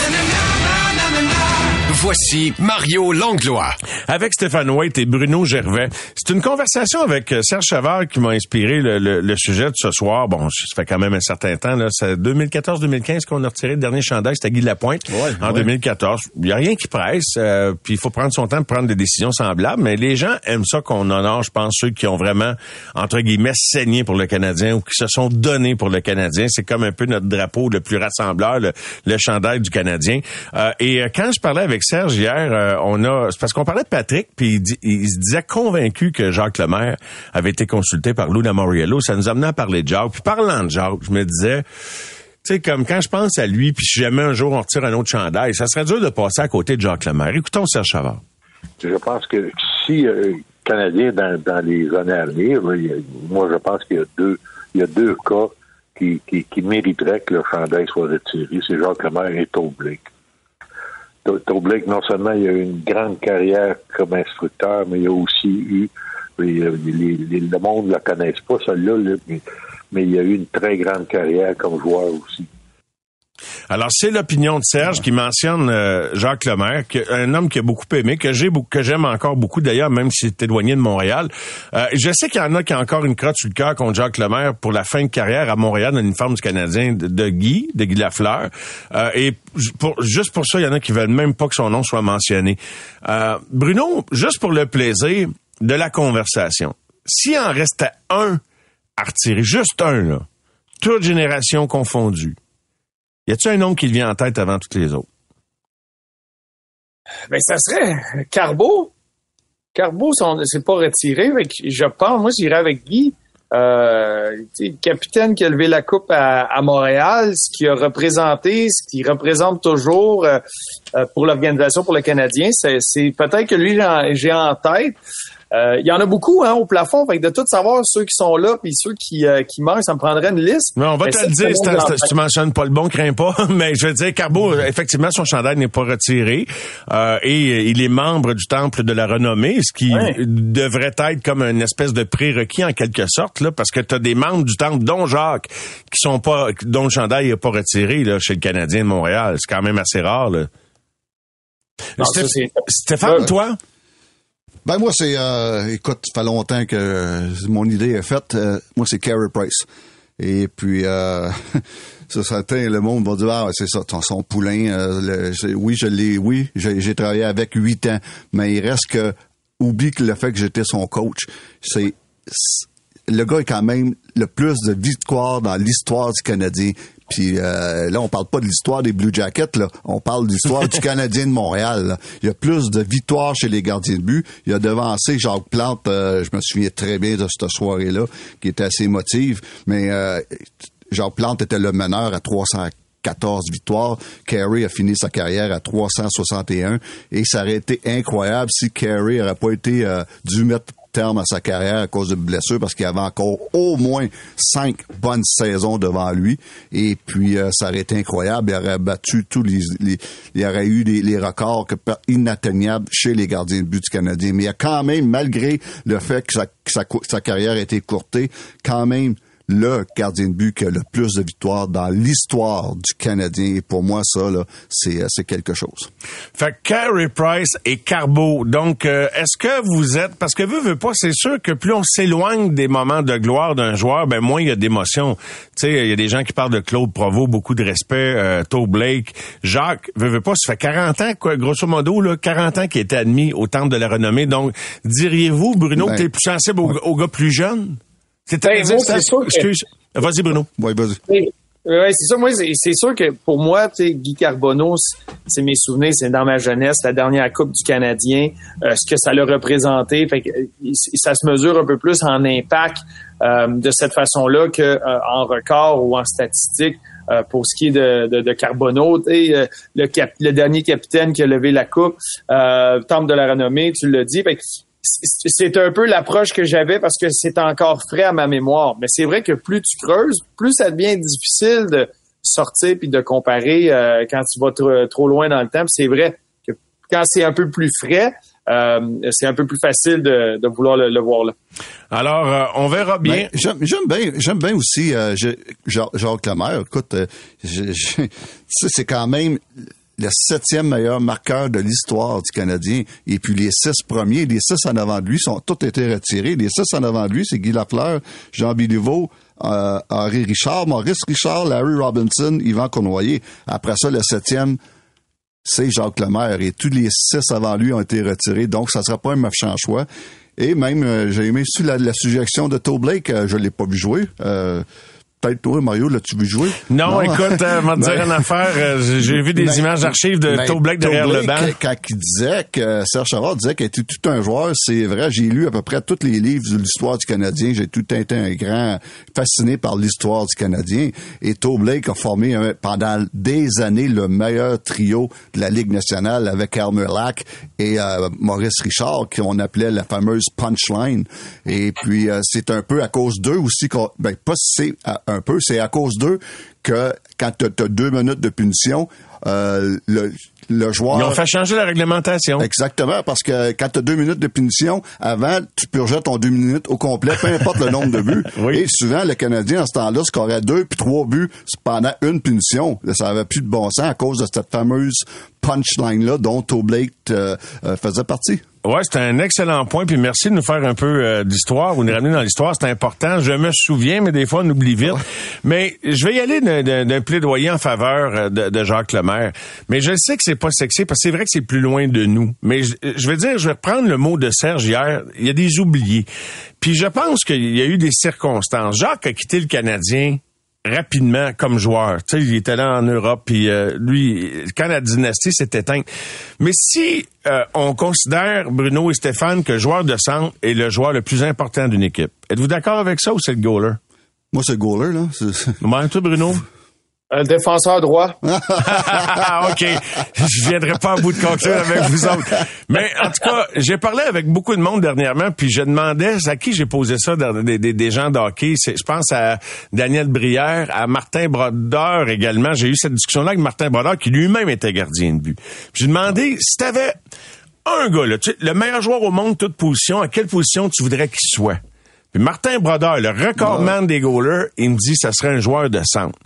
Voici Mario Langlois. avec Stéphane White et Bruno Gervais. C'est une conversation avec euh, Serge Chavard qui m'a inspiré le, le- le sujet de ce soir. Bon, ça fait quand même un certain temps. là. C'est 2014-2015 qu'on a retiré le dernier chandail. C'était Guy Lapointe Ouais, en ouais. 2014. Il n'y a rien qui presse. euh, puis il faut prendre son temps pour prendre des décisions semblables. Mais les gens aiment ça qu'on honore, je pense, ceux qui ont vraiment, entre guillemets, saigné pour le Canadien ou qui se sont donnés pour le Canadien. C'est comme un peu notre drapeau le plus rassembleur, le, le chandail du Canadien. Euh, et euh, quand je parlais avec Serge hier, euh, on a, c'est parce qu'on parlait de Patrick, puis il, se disait convaincu que Jacques Lemaire avait été consulté par Lou Lamoriello. Ça nous amenait à parler de Jacques. Puis parlant de Jacques, je me disais, tu sais, comme quand je pense à lui, puis si jamais un jour on retire un autre chandail, ça serait dur de passer à côté de Jacques Lemaire. Écoutons Serge Chavard. Je pense que si euh, Canadien dans, les années à venir, moi je pense qu'il y a deux il cas qui, mériteraient que le chandail soit retiré, c'est Jacques Lemaire et Toblick. Toblick, non seulement il a eu une grande carrière comme instructeur, mais il a aussi eu les- les- les- le monde ne le connaisse pas, celui-là, là, mais, mais il a eu une très grande carrière comme joueur aussi. Alors, c'est l'opinion de Serge qui mentionne euh, Jacques Lemaire, que- un homme qui a beaucoup aimé, que j'ai que j'aime encore beaucoup d'ailleurs, même s'il est éloigné de Montréal. Euh, je sais qu'il y en a qui ont encore une crotte sur le cœur contre Jacques Lemaire pour la fin de carrière à Montréal dans l'uniforme du Canadien de, de Guy, de Guy Lafleur. Euh, et pour, juste pour ça, il y en a qui veulent même pas que son nom soit mentionné. Euh, Bruno, juste pour le plaisir de la conversation, s'il en restait un à retirer, juste un, là, toute génération confondue, y a-t-il un nom qui te vient en tête avant toutes les autres? Ben, ça serait Carbo. Carbo, c'est pas retiré. Je pense, moi, j'irais avec Guy. Euh, capitaine qui a levé la coupe à, Montréal, ce qui a représenté, ce qui représente toujours euh, euh, pour l'organisation, pour le Canadien, c'est, peut-être que lui, j'ai en tête. Euh, Il y en a beaucoup hein, au plafond. Fait que de tout savoir ceux qui sont là puis ceux qui, euh, qui manquent, ça me prendrait une liste. Mais on va Mais te le dire, si, tu mentionnes pas le bon, crains pas. *laughs* Mais je veux dire, Carbo, effectivement, son chandail n'est pas retiré. Euh, et il est membre du Temple de la Renommée, ce qui Ouais. devrait être comme une espèce de prérequis en quelque sorte, là, parce que tu as des membres du Temple, dont Jacques, qui sont pas, dont le chandail n'est pas retiré là, chez le Canadien de Montréal. C'est quand même assez rare. Là. Non, Stéph- ça, c'est- Stéphane, Ouais. toi? Ben moi c'est euh, écoute, ça fait longtemps que mon idée est faite. Euh, moi c'est Carey Price. Et puis euh, *laughs* ça certains le monde va dire ah c'est ça son poulain euh, oui je l'ai oui j'ai travaillé avec huit ans mais il reste que oublie que le fait que j'étais son coach c'est- le gars est quand même le plus de victoires dans l'histoire du Canadien. Puis euh, là, on parle pas de l'histoire des Blue Jackets, là. On parle de l'histoire du *laughs* Canadien de Montréal. là. Il y a plus de victoires chez les gardiens de but. Il a devancé Jacques Plante, euh, je me souviens très bien de cette soirée-là, qui était assez émotive. Mais euh, Jacques Plante était le meneur à 314 victoires. Carey a fini sa carrière à 361. Et ça aurait été incroyable si Carey n'aurait pas été euh, dû mettre terme à sa carrière à cause de blessures parce qu'il avait encore au moins cinq bonnes saisons devant lui. Et puis, euh, ça aurait été incroyable. Il aurait battu tous les... il aurait eu les, records inatteignables chez les gardiens de but du Canadien. Mais il y a quand même, malgré le fait que sa, sa carrière a été courtée, quand même le gardien de but qui a le plus de victoires dans l'histoire du Canadien. Et pour moi, ça, là, c'est, euh, c'est quelque chose. Fait que Carey Price et Carbo. Donc, euh, est-ce que vous êtes... Parce que vous, veut pas, c'est sûr que plus on s'éloigne des moments de gloire d'un joueur, ben moins il y a d'émotion. Tu sais, il y a des gens qui parlent de Claude Provo, beaucoup de respect, euh, Toe Blake. Jacques, veut, veut pas, ça fait 40 ans, quoi, grosso modo, là, 40 ans qu'il était admis au Temple de la Renommée. Donc, diriez-vous, Bruno, Ben- que t'es plus sensible aux, aux gars plus jeunes? C'est Ben, moi, c'est sûr que- Excuse. Vas-y, Bruno. Ouais, vas-y. Oui, ouais, c'est ça. Moi, c'est sûr que pour moi, tu sais, Guy Carbonneau, c'est- mes souvenirs, c'est dans ma jeunesse, la dernière Coupe du Canadien, euh, ce que ça l'a représenté. Fait que, ça se mesure un peu plus en impact euh, de cette façon-là que euh, en record ou en statistique. euh, pour ce qui est de, de, de Carbonneau, tu sais, euh, le, cap- le dernier capitaine qui a levé la coupe, euh, Temple de la renommée, tu l'as dit. Fait que c'est un peu l'approche que j'avais parce que c'est encore frais à ma mémoire. Mais c'est vrai que plus tu creuses, plus ça devient difficile de sortir puis de comparer euh, quand tu vas trop, trop loin dans le temps. C'est vrai que quand c'est un peu plus frais, euh, c'est un peu plus facile de, de vouloir le, le voir là. Alors, euh, on verra bien. Ben, j'aime bien j'aime bien aussi euh, Jacques Lemaire. Écoute, euh, *laughs* c'est quand même le septième meilleur marqueur de l'histoire du Canadien. Et puis les six premiers, les six en avant de lui sont tous été retirés. Les six en avant de lui, c'est Guy Lafleur, Jean Béliveau, euh, Henri Richard, Maurice Richard, Larry Robinson, Yvan Cournoyer. Après ça, le septième, c'est Jacques Lemaire. Et tous les six avant lui ont été retirés. Donc, ça sera pas un méchant choix. Et même, euh, j'ai aimé aussi la, la suggestion de Toe Blake. euh, je l'ai pas vu jouer. Euh, Peut-être toi, Mario, l'as-tu vu jouer? Non, écoute, euh, m'a dire Ben- une affaire. euh, j'ai- vu des Ben, images d'archives de ben, Toe Black derrière le banc. Quand il disait que Serge Chavard disait qu'il était tout un joueur, c'est vrai, j'ai lu à peu près tous les livres de l'histoire du Canadien. J'ai tout été un grand fasciné par l'histoire du Canadien. Et Toe Blake a formé un- pendant des années le meilleur trio de la Ligue nationale avec Elmer Lack et euh, Maurice Richard, qu'on appelait la fameuse punchline. Et puis, euh, c'est un peu à cause d'eux aussi qu'on, ben, pas c'est à- un peu, c'est à cause d'eux que quand tu as deux minutes de punition, euh, le, le joueur... Ils ont fait changer la réglementation. Exactement, parce que quand tu as deux minutes de punition, avant, tu purgeais ton deux minutes au complet, peu importe le nombre de buts. *laughs* Oui. Et souvent, le Canadien, en ce temps-là, scorait deux puis trois buts pendant une punition. Ça avait plus de bon sens à cause de cette fameuse punchline-là dont Toe Blake euh, euh, faisait partie. Ouais, c'est un excellent point. Puis merci de nous faire un peu euh, d'histoire ou nous ramener dans l'histoire. C'est important. Je me souviens, mais des fois, on oublie vite. Mais je vais y aller d'un- plaidoyer en faveur euh, de, de Jacques Lemaire. Mais je sais que c'est pas sexy parce que c'est vrai que c'est plus loin de nous. Mais je, je vais dire, je vais reprendre le mot de Serge hier. Il y a des oubliés. Puis je pense qu'il y a eu des circonstances. Jacques a quitté le Canadien rapidement comme joueur. Tu sais, il était là en Europe, puis euh, lui, quand la dynastie s'est éteinte. Mais si euh, on considère Bruno et Stéphane que joueur de centre est le joueur le plus important d'une équipe, êtes-vous d'accord avec ça ou c'est le goaler? Moi, c'est le goaler, là. Ouais, toi, Bruno? Un défenseur droit. *laughs* OK. Je viendrai pas à bout de conclure avec vous autres. Mais en tout cas, j'ai parlé avec beaucoup de monde dernièrement, puis je demandais à qui j'ai posé ça, des, gens de hockey. C'est- Je pense à Daniel Brière, à Martin Brodeur également. J'ai eu cette discussion-là avec Martin Brodeur, qui lui-même était gardien de but. J'ai demandé si t'avais un gars, là, tu le meilleur joueur au monde, toute position, à quelle position tu voudrais qu'il soit? Puis Martin Brodeur, le recordman des goalers, il me dit que ça serait un joueur de centre.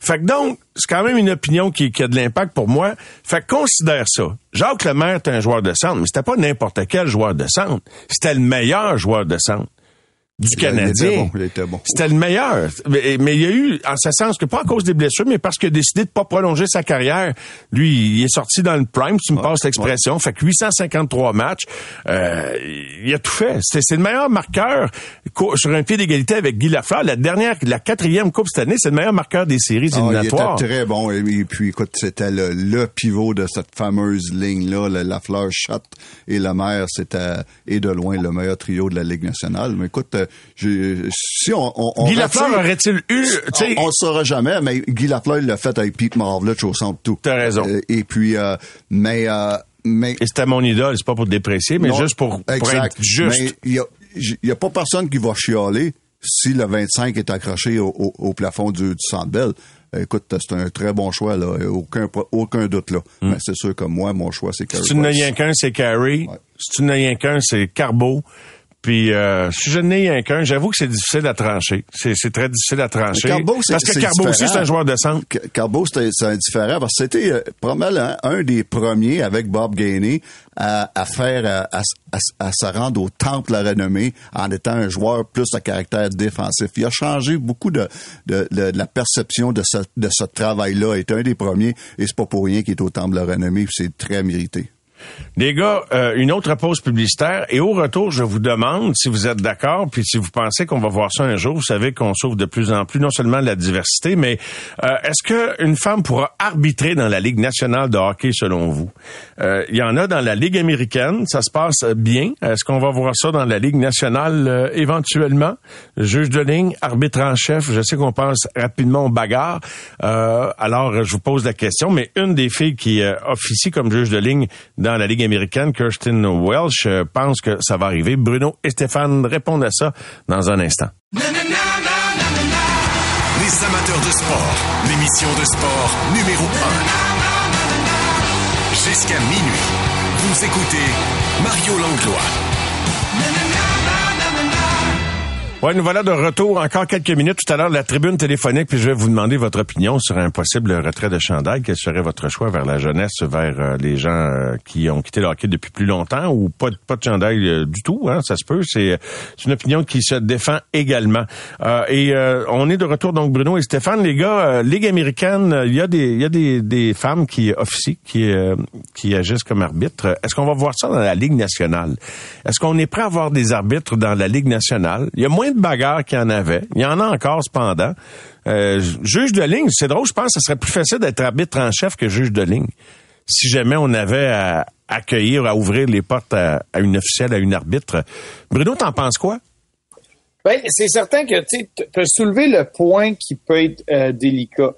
Fait que donc, c'est quand même une opinion qui, qui a de l'impact pour moi. Fait que considère ça. Jacques Lemaire est un joueur de centre, mais c'était pas n'importe quel joueur de centre. C'était le meilleur joueur de centre du Canadien. C'était le meilleur. Mais, il y a eu, en ce sens que pas à cause des blessures, mais parce qu'il a décidé de pas prolonger sa carrière. Lui, il est sorti dans le prime, tu me passes l'expression. Fait que 853 matchs. Euh, il a tout fait. C'est le meilleur marqueur sur un pied d'égalité avec Guy Lafleur. La dernière, la quatrième Coupe cette année, c'est le meilleur marqueur des séries ah, éliminatoires. il était très bon. Et puis, écoute, c'était le, pivot de cette fameuse ligne-là. Le Lafleur, Shot et Lemaire, c'était, et de loin, le meilleur trio de la Ligue nationale. Mais écoute, euh, si on, on, Guy Lafleur aurait-il eu, on, ne saura jamais, mais Guy Lafleur l'a fait avec Pete Maravlich au centre tout. T'as raison. Euh, et puis, euh, mais, euh, mais. Et c'était mon idole, c'est pas pour déprécier, mais juste pour, pour être juste. il y a, y a pas personne qui va chialer si le 25 est accroché au, au, plafond du, du centre Bell. Écoute, c'est un très bon choix, là. Aucun, aucun doute, là. Hmm. Mais c'est sûr que moi, mon choix, c'est Carey. Si tu n'as rien qu'un, c'est Carey. Si tu n'as rien qu'un, c'est Carbo. Puis euh, si je n'ai rien qu'un, j'avoue que c'est difficile à trancher. C'est très difficile à trancher. Carbo, parce que Carbo aussi, c'est un joueur de centre. Carbo, c'est différent parce que c'était euh, probablement un des premiers avec Bob Gainey à, à faire à, à, se rendre au temple de la renommée en étant un joueur plus à caractère défensif. Il a changé beaucoup de, de, de, la perception de ce, de ce travail-là. Il est un des premiers et c'est pas pour rien qu'il est au temple de la renommée. C'est très mérité. Les gars, euh, une autre pause publicitaire. Et au retour, je vous demande si vous êtes d'accord, puis si vous pensez qu'on va voir ça un jour. Vous savez qu'on sauve de plus en plus non seulement la diversité, mais euh, est-ce qu'une femme pourra arbitrer dans la Ligue nationale de hockey selon vous? Euh, il y en a dans la Ligue américaine. Ça se passe bien. Est-ce qu'on va voir ça dans la Ligue nationale éventuellement? Juge de ligne, arbitre en chef. Je sais qu'on pense rapidement aux bagarres. alors, je vous pose la question, mais une des filles qui officie comme juge de ligne dans la Ligue américaine, Kirsten Welsh euh, pense que ça va arriver. Bruno et Stéphane répondent à ça dans un instant. Les amateurs de sport, l'émission de sport numéro 1. Jusqu'à minuit, vous écoutez Mario Langlois. Ouais, nous voilà de retour. Encore quelques minutes tout à l'heure, la tribune téléphonique, puis je vais vous demander votre opinion sur un possible retrait de chandail. Quel serait votre choix vers la jeunesse, vers euh, les gens euh, qui ont quitté le hockey depuis plus longtemps ou pas, de chandail euh, du tout, hein, ça se peut. C'est une opinion qui se défend également. et on est de retour, donc Bruno et Stéphane, les gars, Ligue américaine, il y a des il y a des, des femmes qui officient, qui, qui agissent comme arbitres. Est-ce qu'on va voir ça dans la Ligue nationale? Est-ce qu'on est prêt à avoir des arbitres dans la Ligue nationale? Il y a moins de bagarres qu'il y en avait. Il y en a encore cependant. Euh, juge de ligne, c'est drôle, je pense que ce serait plus facile d'être arbitre en chef que juge de ligne. Si jamais on avait à accueillir, à ouvrir les portes à, une officielle, à une arbitre. Bruno, t'en penses quoi? Ben, c'est certain que tu as soulevé le point qui peut être euh, délicat.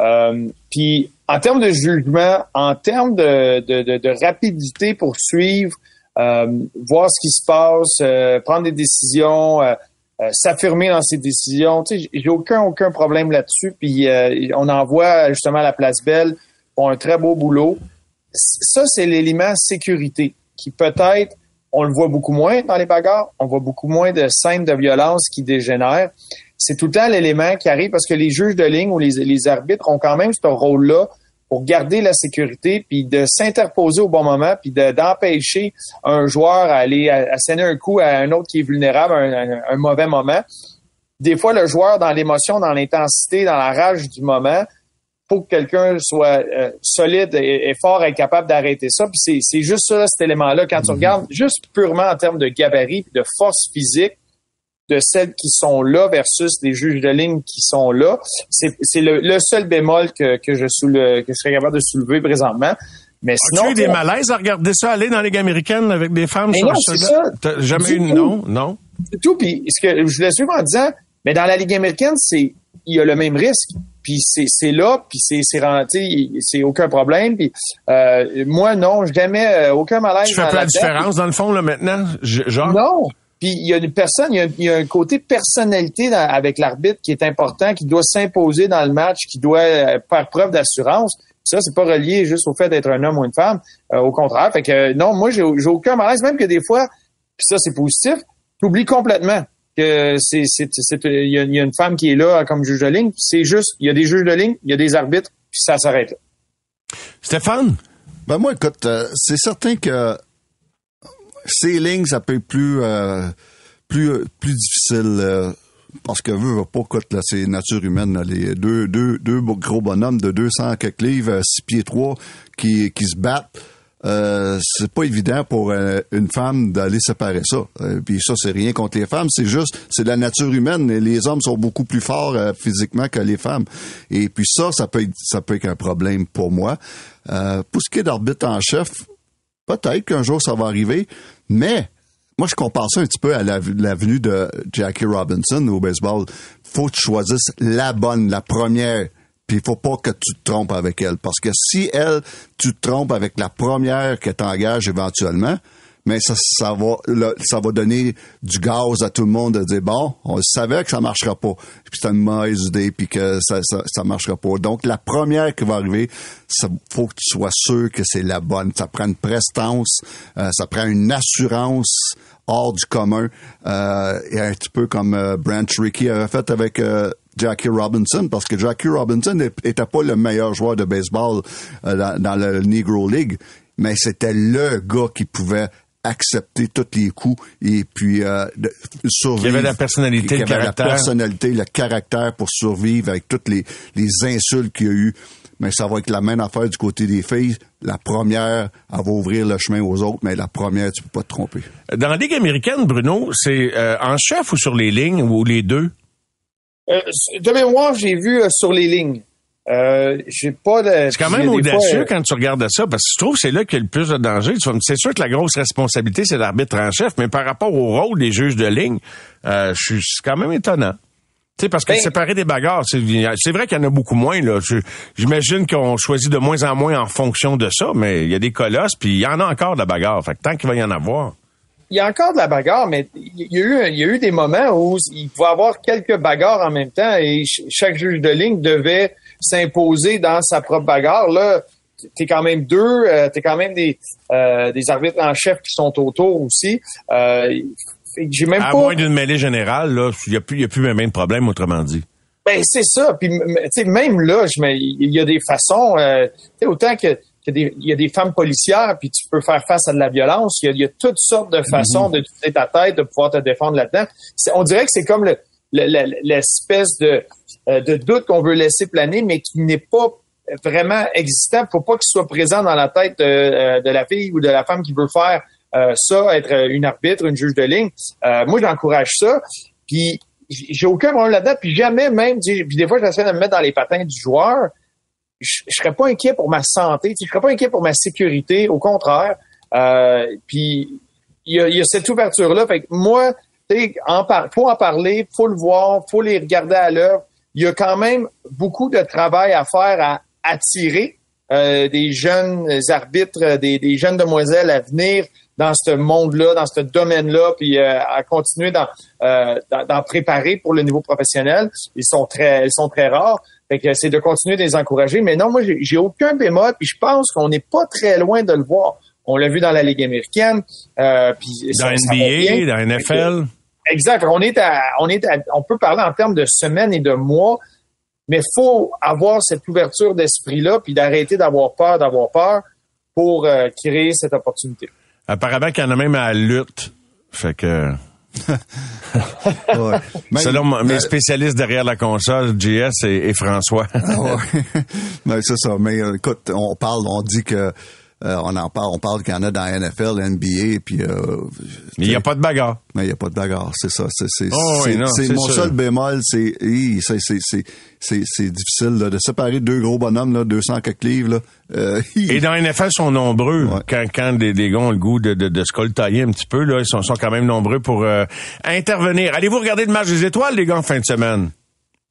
Euh, puis en termes de jugement, en termes de, de rapidité pour suivre, voir ce qui se passe, prendre des décisions, euh, s'affirmer dans ses décisions. Tu sais, j'ai aucun aucun problème là-dessus. Puis euh, on envoie justement à la place Belle pour un très beau boulot. Ça, c'est l'élément sécurité qui peut-être on le voit beaucoup moins dans les bagarres, on voit beaucoup moins de scènes de violence qui dégénèrent. C'est tout le temps l'élément qui arrive parce que les juges de ligne ou les, les arbitres ont quand même ce rôle-là pour garder la sécurité, puis de s'interposer au bon moment, puis d'empêcher un joueur à aller asséner un coup à un autre qui est vulnérable à un, mauvais moment. Des fois, le joueur, dans l'émotion, dans l'intensité, dans la rage du moment, faut que quelqu'un soit euh, solide et, fort et capable d'arrêter ça. Puis c'est juste ça, cet élément-là. Quand tu mm-hmm. regardes juste purement en termes de gabarit, de force physique, de celles qui sont là versus les juges de ligne qui sont là. C'est le, seul bémol que, que, je soule, que je serais capable de soulever présentement. Mais sinon, As-tu eu des malaises à regarder ça aller dans les Ligue américaine avec des femmes sur non, c'est ça. jamais eu non, non? C'est tout. Puis ce que je voulais suivre en disant, mais dans la Ligue américaine, c'est il y a le même risque. Puis c'est là, puis c'est c'est c'est aucun problème. Puis euh, moi non, jamais euh, aucun malaise. Tu fais pas la différence dans le fond là maintenant, genre? Non. Puis il y a une personne, il y a, un côté personnalité avec l'arbitre qui est important, qui doit s'imposer dans le match, qui doit euh, faire preuve d'assurance. Ça, c'est pas relié juste au fait d'être un homme ou une femme. Euh, au contraire. Fait que non, moi, j'ai aucun malaise, même que des fois, puis ça, c'est positif, t'oublies complètement que c'est il y, a une femme qui est là comme juge de ligne. C'est juste, il y a des juges de ligne, il y a des arbitres, puis ça s'arrête là. Stéphane? Ben moi, écoute, euh, c'est certain que lignes, ça peut être plus, euh, plus, plus difficile. euh, parce que veut, pas, écoute, là, c'est nature humaine, là, les deux, deux, deux gros bonhommes de 200 quelques livres, euh, 6 pieds 3, qui, qui se battent. Euh, c'est pas évident pour euh, une femme d'aller séparer ça. Euh, Puis ça, c'est rien contre les femmes, c'est juste, c'est la nature humaine. Les hommes sont beaucoup plus forts euh, physiquement que les femmes. Et puis ça, ça peut être, ça peut être un problème pour moi. Euh, pour ce qui est d'arbitre en chef, peut-être qu'un jour ça va arriver, mais moi je compare ça un petit peu à la, la venue de Jackie Robinson au baseball. Faut que tu choisisses la bonne, la première. Puis il faut pas que tu te trompes avec elle. Parce que si elle, tu te trompes avec la première que t'engages éventuellement, mais ça, ça va, ça va donner du gaz à tout le monde de dire bon, on savait que ça marchera pas, puis c'est une mauvaise idée, puis que ça, ça, ça marchera pas. Donc la première qui va arriver, ça faut que tu sois sûr que c'est la bonne. Ça prend une prestance, euh, ça prend une assurance hors du commun, euh, et un petit peu comme euh, Branch Rickey avait fait avec euh, Jackie Robinson, parce que Jackie Robinson n'était pas le meilleur joueur de baseball euh, dans, dans Negro League, mais c'était le gars qui pouvait accepter tous les coups et puis euh, de, survivre. Qui avait la personnalité, le avait caractère. la personnalité, le caractère pour survivre avec toutes les, les insultes qu'il y a eu. Mais ça va être la même affaire du côté des filles. La première, elle va ouvrir le chemin aux autres, mais la première, tu peux pas te tromper. Dans la Ligue américaine, Bruno, c'est euh, en chef ou sur les lignes ou les deux? Euh, de mémoire, j'ai vu euh, sur les lignes. Euh, j'ai pas de. C'est quand même fois, audacieux euh, quand tu regardes ça, parce que je trouve que c'est là qu'il y a le plus de danger. C'est sûr que la grosse responsabilité, c'est l'arbitre en chef, mais par rapport au rôle des juges de ligne, euh, je suis c'est quand même étonnant. Tu sais, parce que Ben- séparer des bagarres, c'est c'est vrai qu'il y en a beaucoup moins. là. J'imagine qu'on choisit de moins en moins en fonction de ça, mais il y a des colosses, puis il y en a encore de la bagarre. Fait que tant qu'il va y en avoir. il y a encore de la bagarre, mais il y a eu, il y a eu des moments où il pouvait y avoir quelques bagarres en même temps et ch- chaque juge de ligne devait s'imposer dans sa propre bagarre. Là, t'es quand même deux, euh, t'es quand même des, euh, des arbitres en chef qui sont autour aussi. Euh, j'ai même À pas. moins d'une mêlée générale, là, il n'y a plus, y a plus même de problème, autrement dit. Ben c'est ça. Puis m- tu sais, même là, il y a des façons. euh, tu sais, autant que il y a des femmes policières, puis tu peux faire face à de la violence. Il y a, il y a toutes sortes de façons d'utiliser ta tête, de pouvoir te défendre là-dedans. On dirait que c'est comme le- l'espèce de, euh, de doute qu'on veut laisser planer, mais qui n'est pas vraiment existant. Faut pas qu'il soit présent dans la tête de, euh, de la fille ou de la femme qui veut faire euh, ça, être euh, une arbitre, une juge de ligne. Euh, moi, j'encourage ça. Puis j'ai aucun problème là-dedans. Puis jamais même, puis des fois, j'essaie de me mettre dans les patins du joueur. Je, je serais pas inquiet pour ma santé, je serais pas inquiet pour ma sécurité. Au contraire. Euh, puis il y a, y a cette ouverture-là. Fait que moi, par, faut en parler, faut le voir, faut les regarder à l'œuvre. Il y a quand même beaucoup de travail à faire à attirer euh, des jeunes arbitres, euh, des, des jeunes demoiselles à venir dans ce monde-là, dans ce domaine-là, puis euh, à continuer d'en, euh, préparer pour le niveau professionnel. Ils sont très, ils sont très rares. Fait que c'est de continuer de les encourager. Mais non, moi, j'ai, aucun bémol, puis je pense qu'on n'est pas très loin de le voir. On l'a vu dans la Ligue américaine. Euh, puis Dans ça- ça. NBA, dans NFL. Exact. On est à, on est à- on peut parler en termes de semaines et de mois, mais faut avoir cette ouverture d'esprit-là, puis d'arrêter d'avoir peur, d'avoir peur pour euh, créer cette opportunité. Apparemment qu'il y en a même à la lutte. Fait que. *laughs* Ouais. *laughs* Même- Selon mes Ben, spécialistes derrière la console, JS et, et François. *laughs* Ouais. C'est ça. Mais euh, écoute, on parle, on dit que euh, on en parle, on parle qu'il y en a dans la NFL, NBA, puis euh, Mais il n'y a pas de bagarre. mais il n'y a pas de bagarre, c'est ça. C'est c'est Oh, c'est- oui, non, c'est c'est mon seul bémol, c'est c'est difficile là, de séparer deux gros bonhommes là, 200 quelques livres là. Euh. Et dans la NFL, ils sont nombreux. Ouais. Quand, quand des, des gars ont le goût de, de, de se coltailler un petit peu, là, ils sont, sont quand même nombreux pour euh, intervenir. Allez-vous regarder le match des étoiles, les gars, en fin de semaine?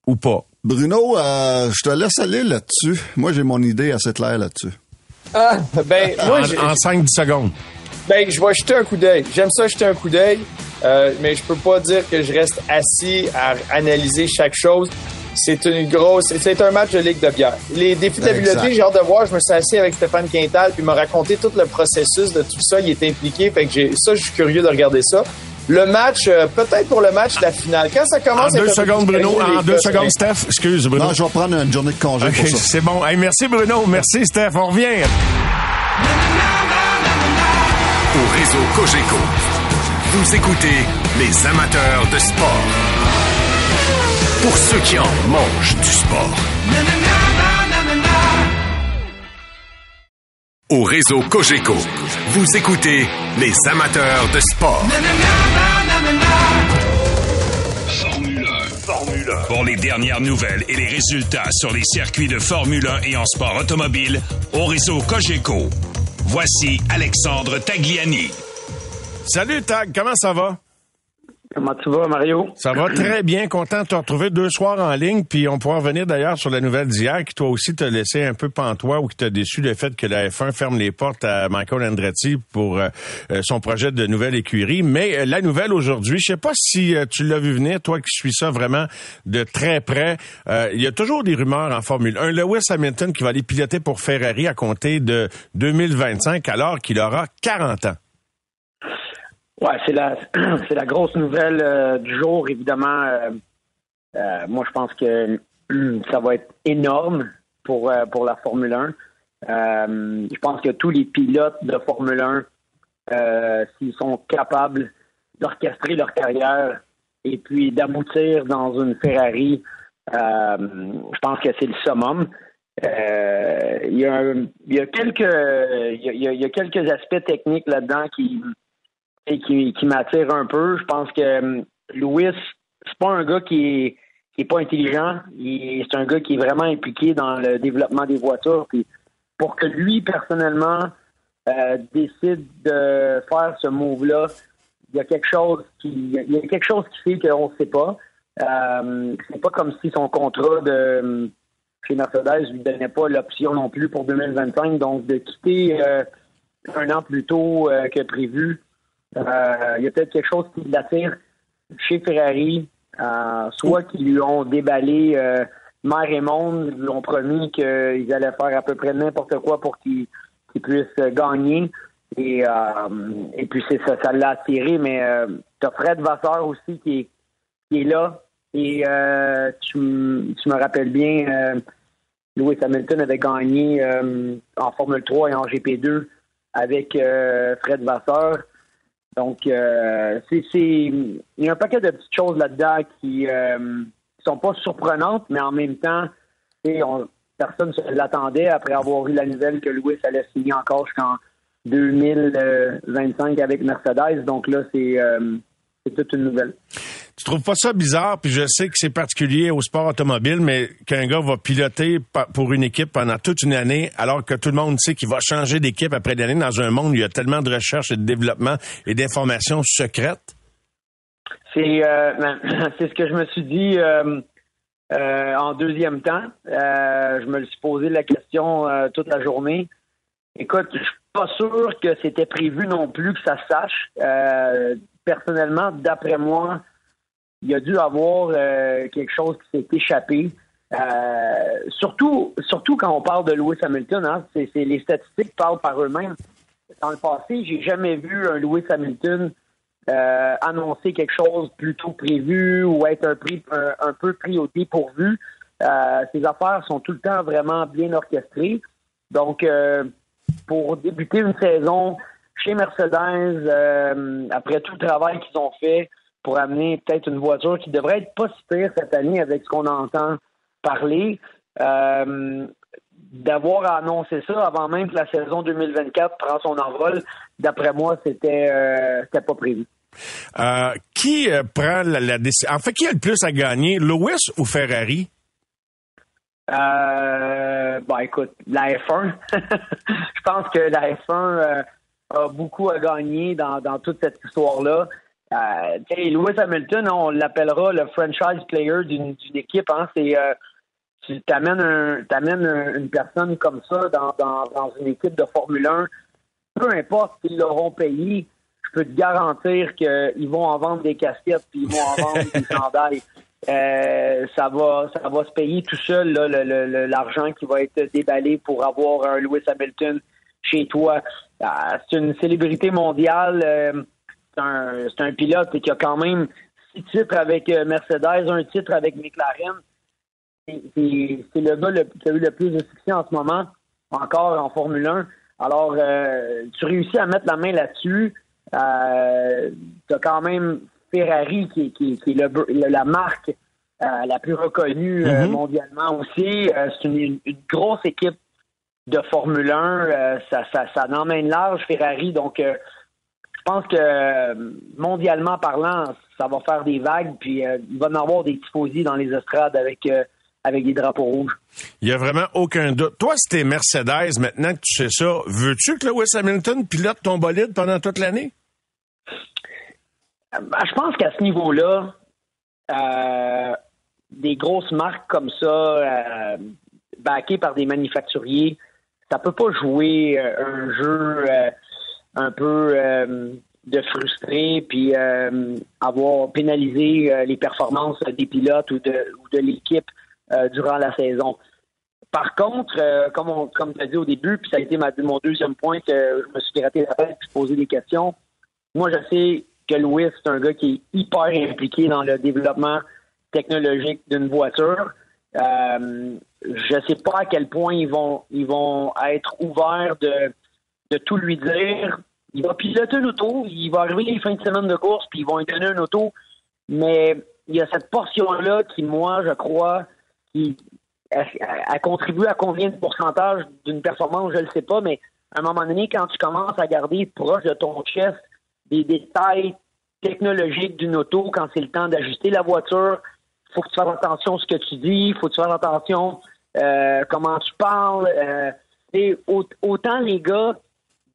Ou pas? Bruno, euh, je te laisse aller là-dessus. Moi, j'ai mon idée assez claire là-dessus. Ah, ben, moi, En, en 5-10 secondes. Ben, je vais jeter un coup d'œil. J'aime ça jeter un coup d'œil, euh, mais je peux pas dire que je reste assis à analyser chaque chose. C'est une grosse, c'est un match de ligue de bière. Les défis de Exact. l'habileté, j'ai hâte de voir. Je me suis assis avec Stéphane Quintal puis il m'a raconté tout le processus de tout ça. Il est impliqué, fait que j'ai ça, je suis curieux de regarder ça. Le match, euh, peut-être pour le match de la finale. Quand ça commence... En deux secondes, Bruno. En deux secondes, Steph. Excuse, Bruno. Non, je vais prendre une journée de congé pour ça. C'est bon. Hey, merci, Bruno. Merci, Steph. On revient. Au réseau Cogeco, vous écoutez les amateurs de sport. Pour ceux qui en mangent du sport. Au réseau Cogeco, vous écoutez les amateurs de sport. Formule 1. Formule 1. Pour les dernières nouvelles et les résultats sur les circuits de Formule 1 et en sport automobile, au réseau Cogeco. Voici Alexandre Tagliani. Salut Tag, comment ça va? Comment tu vas, Mario? Ça va très bien, content de te retrouver deux soirs en ligne, puis on pourra revenir d'ailleurs sur la nouvelle d'hier qui toi aussi t'a laissé un peu pantois ou qui t'a déçu le fait que la F1 ferme les portes à Michael Andretti pour euh, euh, son projet de nouvelle écurie. Mais euh, la nouvelle aujourd'hui, je sais pas si tu l'as vu venir, toi qui suis ça vraiment de très près, il y a toujours des rumeurs en Formule 1. Lewis Hamilton qui va aller piloter pour Ferrari à compter de 2025 alors qu'il aura 40 ans. Ouais, c'est la *clears throat* c'est la grosse nouvelle euh, du jour, évidemment. Euh, euh, moi, je pense que *clears throat* ça va être énorme pour pour la Formule 1. je pense que tous les pilotes de Formule 1, s'ils sont capables d'orchestrer leur carrière et puis d'aboutir dans une Ferrari, je pense que c'est le summum. Il y, a, il y a quelques il y a quelques aspects techniques là-dedans qui et qui, qui m'attire un peu. Je pense que um, Louis, c'est pas un gars qui est, qui est pas intelligent. C'est un gars qui est vraiment impliqué dans le développement des voitures. Puis pour que lui, personnellement, euh, décide de faire ce move-là, il y a quelque chose qui il y a quelque chose qui fait qu'on ne sait pas. Euh, c'est pas comme si son contrat de chez Mercedes lui donnait pas l'option non plus pour 2025. Donc de quitter euh, un an plus tôt euh, que prévu, euh, il y a peut-être quelque chose qui l'attire chez Ferrari, euh, soit qu'ils lui ont déballé euh, mère et monde, ils lui ont promis qu'ils allaient faire à peu près n'importe quoi pour qu'il puisse gagner. Et, puis ça, ça l'a attiré, mais tu as Fred Vasseur aussi qui est, là. Et tu, tu, me rappelles bien, Lewis Hamilton avait gagné en Formule 3 et en GP2 avec Fred Vasseur. Donc, euh, c'est, il y a un paquet de petites choses là-dedans qui euh, sont pas surprenantes, mais en même temps, on, personne ne l'attendait après avoir eu la nouvelle que Louis allait signer encore jusqu'en 2025 avec Mercedes. Donc là, c'est, euh, c'est toute une nouvelle. Tu trouves pas ça bizarre? Puis je sais que c'est particulier au sport automobile, mais qu'un gars va piloter pour une équipe pendant toute une année, alors que tout le monde sait qu'il va changer d'équipe après l'année dans un monde où il y a tellement de recherche et de développement et d'informations secrètes? C'est euh, *clears throat* ce que je me suis dit euh, euh, en deuxième temps. je me suis posé la question toute la journée. Écoute, je suis pas sûr que c'était prévu non plus que ça se sache. personnellement, d'après moi, il y a dû avoir euh, quelque chose qui s'est échappé. Euh, surtout, surtout quand on parle de Lewis Hamilton, hein, c'est, les statistiques parlent par eux-mêmes. Dans le passé, j'ai jamais vu un Lewis Hamilton euh, annoncer quelque chose plutôt prévu ou être un, prix, un, peu pris au dépourvu. ses affaires sont tout le temps vraiment bien orchestrées. Donc, pour débuter une saison chez Mercedes, après tout le travail qu'ils ont fait, pour amener peut-être une voiture qui devrait être pas si pire cette année avec ce qu'on entend parler. Euh, d'avoir annoncé ça avant même que la saison 2024 prend son envol, d'après moi, c'était euh, c'était pas prévu. Euh, qui prend la, décision? En fait, qui a le plus à gagner, Lewis ou Ferrari? Euh, bah écoute, la F1. *laughs* Je pense que la F1 a beaucoup à gagner dans, dans toute cette histoire-là. Euh, Lewis Hamilton, on l'appellera le franchise player d'une équipe. Hein, c'est euh, tu t'amènes un, une personne comme ça dans, dans, dans, une équipe de Formule 1, peu importe s'ils l'auront payé, je peux te garantir qu'ils vont en vendre des casquettes puis ils vont en vendre des *laughs* chandails. Euh, ça va ça va se payer tout seul l'argent qui va être déballé pour avoir un Lewis Hamilton chez toi. Euh, c'est une célébrité mondiale. C'est un, pilote qui a quand même six titres avec euh, Mercedes, un titre avec McLaren. C'est, le gars le- qui a eu le plus de succès en ce moment, encore en Formule 1. Alors, euh, tu réussis à mettre la main là-dessus. Euh, tu as quand même Ferrari qui, qui, qui est le, le- la marque euh, la plus reconnue Mhm. mondialement aussi. C'est une, une grosse équipe de Formule 1. euh, ça, ça, ça large, Ferrari. Donc, pense que euh, mondialement parlant, ça va faire des vagues. Puis, euh, il va y en avoir des tifosi dans les estrades avec, euh, avec des drapeaux rouges. Il y a vraiment aucun doute. Toi, si t'es Mercedes, maintenant que tu sais ça, veux-tu que Lewis Hamilton pilote ton bolide pendant toute l'année? Ben, je pense qu'à ce niveau-là, euh, des grosses marques comme ça, backées par des manufacturiers, ça peut pas jouer un jeu un peu euh, de frustré puis euh, avoir pénalisé euh, les performances des pilotes ou de, l'équipe euh, durant la saison. Par contre, euh, comme, on, comme tu as dit au début, puis ça a été mon deuxième point que je me suis gratté la tête puis posé des questions, moi, je sais que Louis, c'est un gars qui est hyper impliqué dans le développement technologique d'une voiture. Euh, je sais pas à quel point ils vont ils vont être ouverts de, de tout lui dire. Il va piloter l'auto, il va arriver les fins de semaine de course, puis ils vont lui donner une auto. Mais il y a cette portion-là qui, moi, je crois, qui a, contribué à combien de pourcentage d'une performance, je ne le sais pas, mais à un moment donné, quand tu commences à garder proche de ton chest des détails technologiques d'une auto, quand c'est le temps d'ajuster la voiture, il faut que tu fasses attention à ce que tu dis, il faut que tu fasses attention euh, comment tu parles. Euh, et au- autant les gars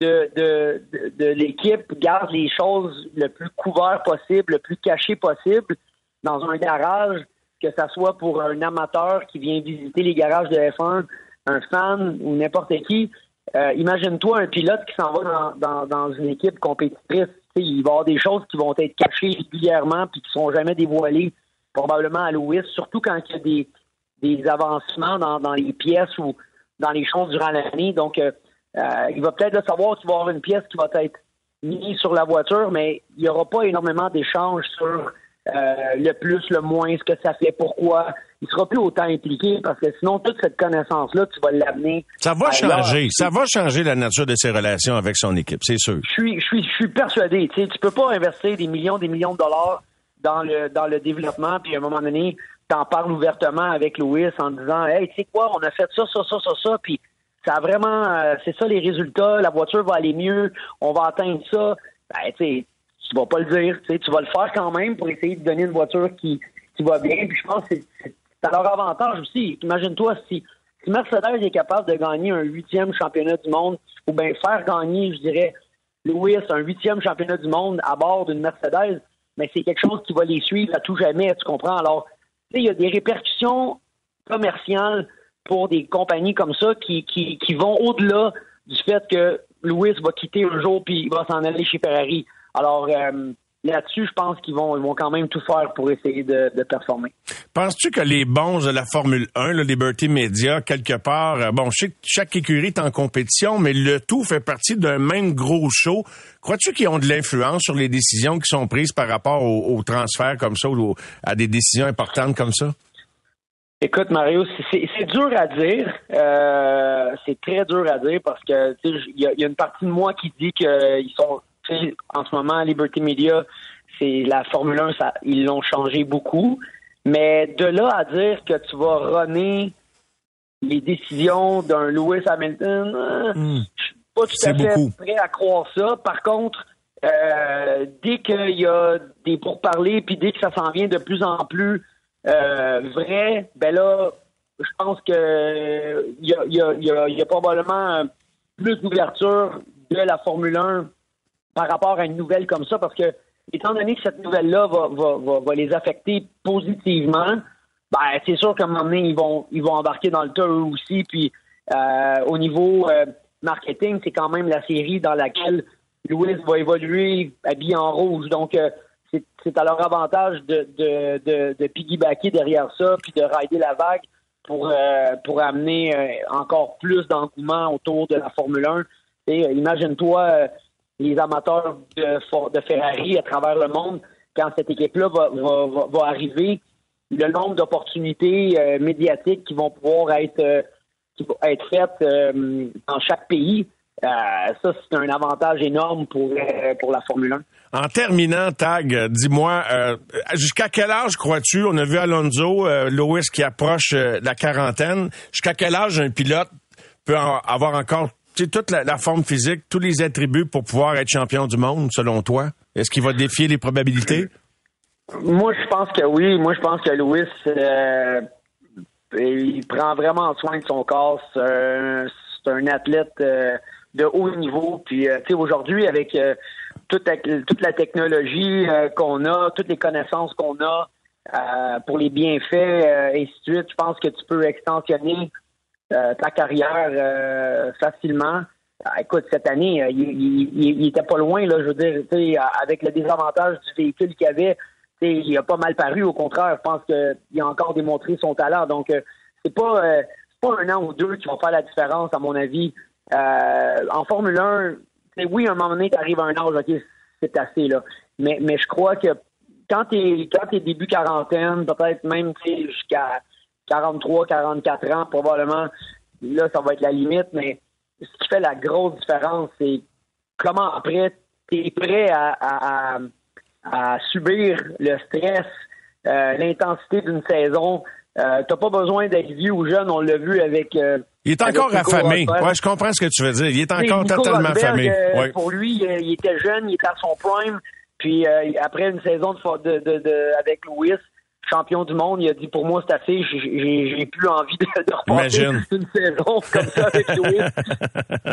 de, de, l'équipe gardent les choses le plus couvert possible, le plus caché possible dans un garage, que ça soit pour un amateur qui vient visiter les garages de F1, un fan ou n'importe qui. Euh, Imagine-toi un pilote qui s'en va dans, dans, une équipe compétitrice. Il va y avoir des choses qui vont être cachées régulièrement puis qui ne sont jamais dévoilées, probablement à Louis, surtout quand il y a des, des avancements dans, dans les pièces ou dans les choses durant l'année. Donc, euh, euh, il va peut-être le savoir qu'il va y avoir une pièce qui va être mise sur la voiture, mais il n'y aura pas énormément d'échanges sur euh, le plus, le moins, ce que ça fait, pourquoi. Il sera plus autant impliqué parce que sinon, toute cette connaissance-là, tu vas l'amener. Ça va changer. Ça va changer la nature de ses relations avec son équipe, c'est sûr. Je suis, je suis, je suis persuadé. Tu sais, tu peux pas investir des millions, des millions de dollars dans le dans le développement, puis à un moment donné, t'en parles ouvertement avec Louis en disant, hey, tu sais quoi, on a fait ça, ça, ça, ça, ça, puis ça a vraiment, euh, c'est ça les résultats. La voiture va aller mieux, on va atteindre ça. Ben, tu tu vas pas le dire, tu vas le faire quand même pour essayer de donner une voiture qui qui va bien. Puis je pense que c'est- à leur avantage aussi. Imagine-toi si si Mercedes est capable de gagner un huitième championnat du monde, ou bien faire gagner, je dirais, Lewis un huitième championnat du monde à bord d'une Mercedes, mais c'est quelque chose qui va les suivre à tout jamais, tu comprends? Alors, il y a des répercussions commerciales pour des compagnies comme ça qui, qui, qui vont au-delà du fait que Lewis va quitter un jour puis il va s'en aller chez Ferrari. Alors, euh, là-dessus, je pense qu'ils vont, ils vont quand même tout faire pour essayer de, de performer. Penses-tu que les bons de la Formule 1, le Liberty Media, quelque part, euh, bon, je sais que chaque écurie est en compétition, mais le tout fait partie d'un même gros show. Crois-tu qu'ils ont de l'influence sur les décisions qui sont prises par rapport aux, aux transferts comme ça ou à des décisions importantes comme ça? Écoute, Mario, dur à dire. Euh, c'est très dur à dire parce que il y, a- il y a une partie de moi qui dit qu'ils sont tu sais, en ce moment Liberty Media, c'est la Formule 1, ça, ils l'ont changé beaucoup. Mais de là à dire que tu vas runner les décisions d'un Lewis Hamilton, euh, je suis pas tout à fait beaucoup. prêt à croire ça. Par contre, euh, dès qu'il y a des pourparlers, puis dès que ça s'en vient de plus en plus euh, vrai, ben là, je pense que il y a, probablement plus d'ouverture de la Formule 1 par rapport à une nouvelle comme ça, parce que étant donné que cette nouvelle-là va, les affecter positivement, ben c'est sûr qu'à un moment donné, ils vont ils vont embarquer dans le tas eux aussi. Puis euh, au niveau euh, marketing, c'est quand même la série dans laquelle Louis va évoluer habillé en rouge. Donc euh, c'est à leur avantage de, de piggybacker derrière ça, puis de rider la vague pour, euh, pour amener euh, encore plus d'engouement autour de la Formule 1. Et, euh, imagine-toi, euh, les amateurs de, de, Ferrari à travers le monde, quand cette équipe-là va, va, va, arriver, le nombre d'opportunités euh, médiatiques qui vont pouvoir être, qui vont être faites dans chaque pays, ça, c'est un avantage énorme pour, pour la Formule 1. En terminant, Tag, dis-moi, jusqu'à quel âge crois-tu, on a vu Alonso, Lewis qui approche la quarantaine, jusqu'à quel âge un pilote peut avoir encore toute la, forme physique, tous les attributs pour pouvoir être champion du monde, selon toi? Est-ce qu'il va défier les probabilités? Moi, je pense que oui. Moi, je pense que euh, il prend vraiment soin de son corps. C'est un, athlète euh, de haut niveau. Puis, euh, tu sais, aujourd'hui, avec toute, toute, la technologie qu'on a, toutes les connaissances qu'on a pour les bienfaits, et ainsi de suite, je pense que tu peux extensionner euh, ta carrière euh, facilement. Ah, écoute, cette année, euh, il, il, était pas loin, là, je veux dire, avec le désavantage du véhicule qu'il avait, il a pas mal paru, au contraire, je pense qu'il a encore démontré son talent. Donc, c'est pas, pas un an ou deux qui vont faire la différence, à mon avis. En Formule 1, oui, à un moment donné, tu arrives à un âge, OK, c'est assez, là. Mais, mais je crois que quand tu es, début quarantaine, peut-être même jusqu'à 43, 44 ans, probablement, là, ça va être la limite, mais ce qui fait la grosse différence, c'est comment après, tu es prêt à, subir le stress, euh, l'intensité d'une saison. Euh, t'as pas besoin d'être vieux ou jeune, on l'a vu avec. Euh, il est encore affamé. Ouais, je comprends ce que tu veux dire. Il est encore totalement affamé. Euh, pour lui, il était jeune, il était à son prime. Puis après une saison de, de, de avec Louis, champion du monde, il a dit pour moi c'est assez, j'ai plus envie de, de repartir *laughs* une saison comme ça avec Louis. *laughs*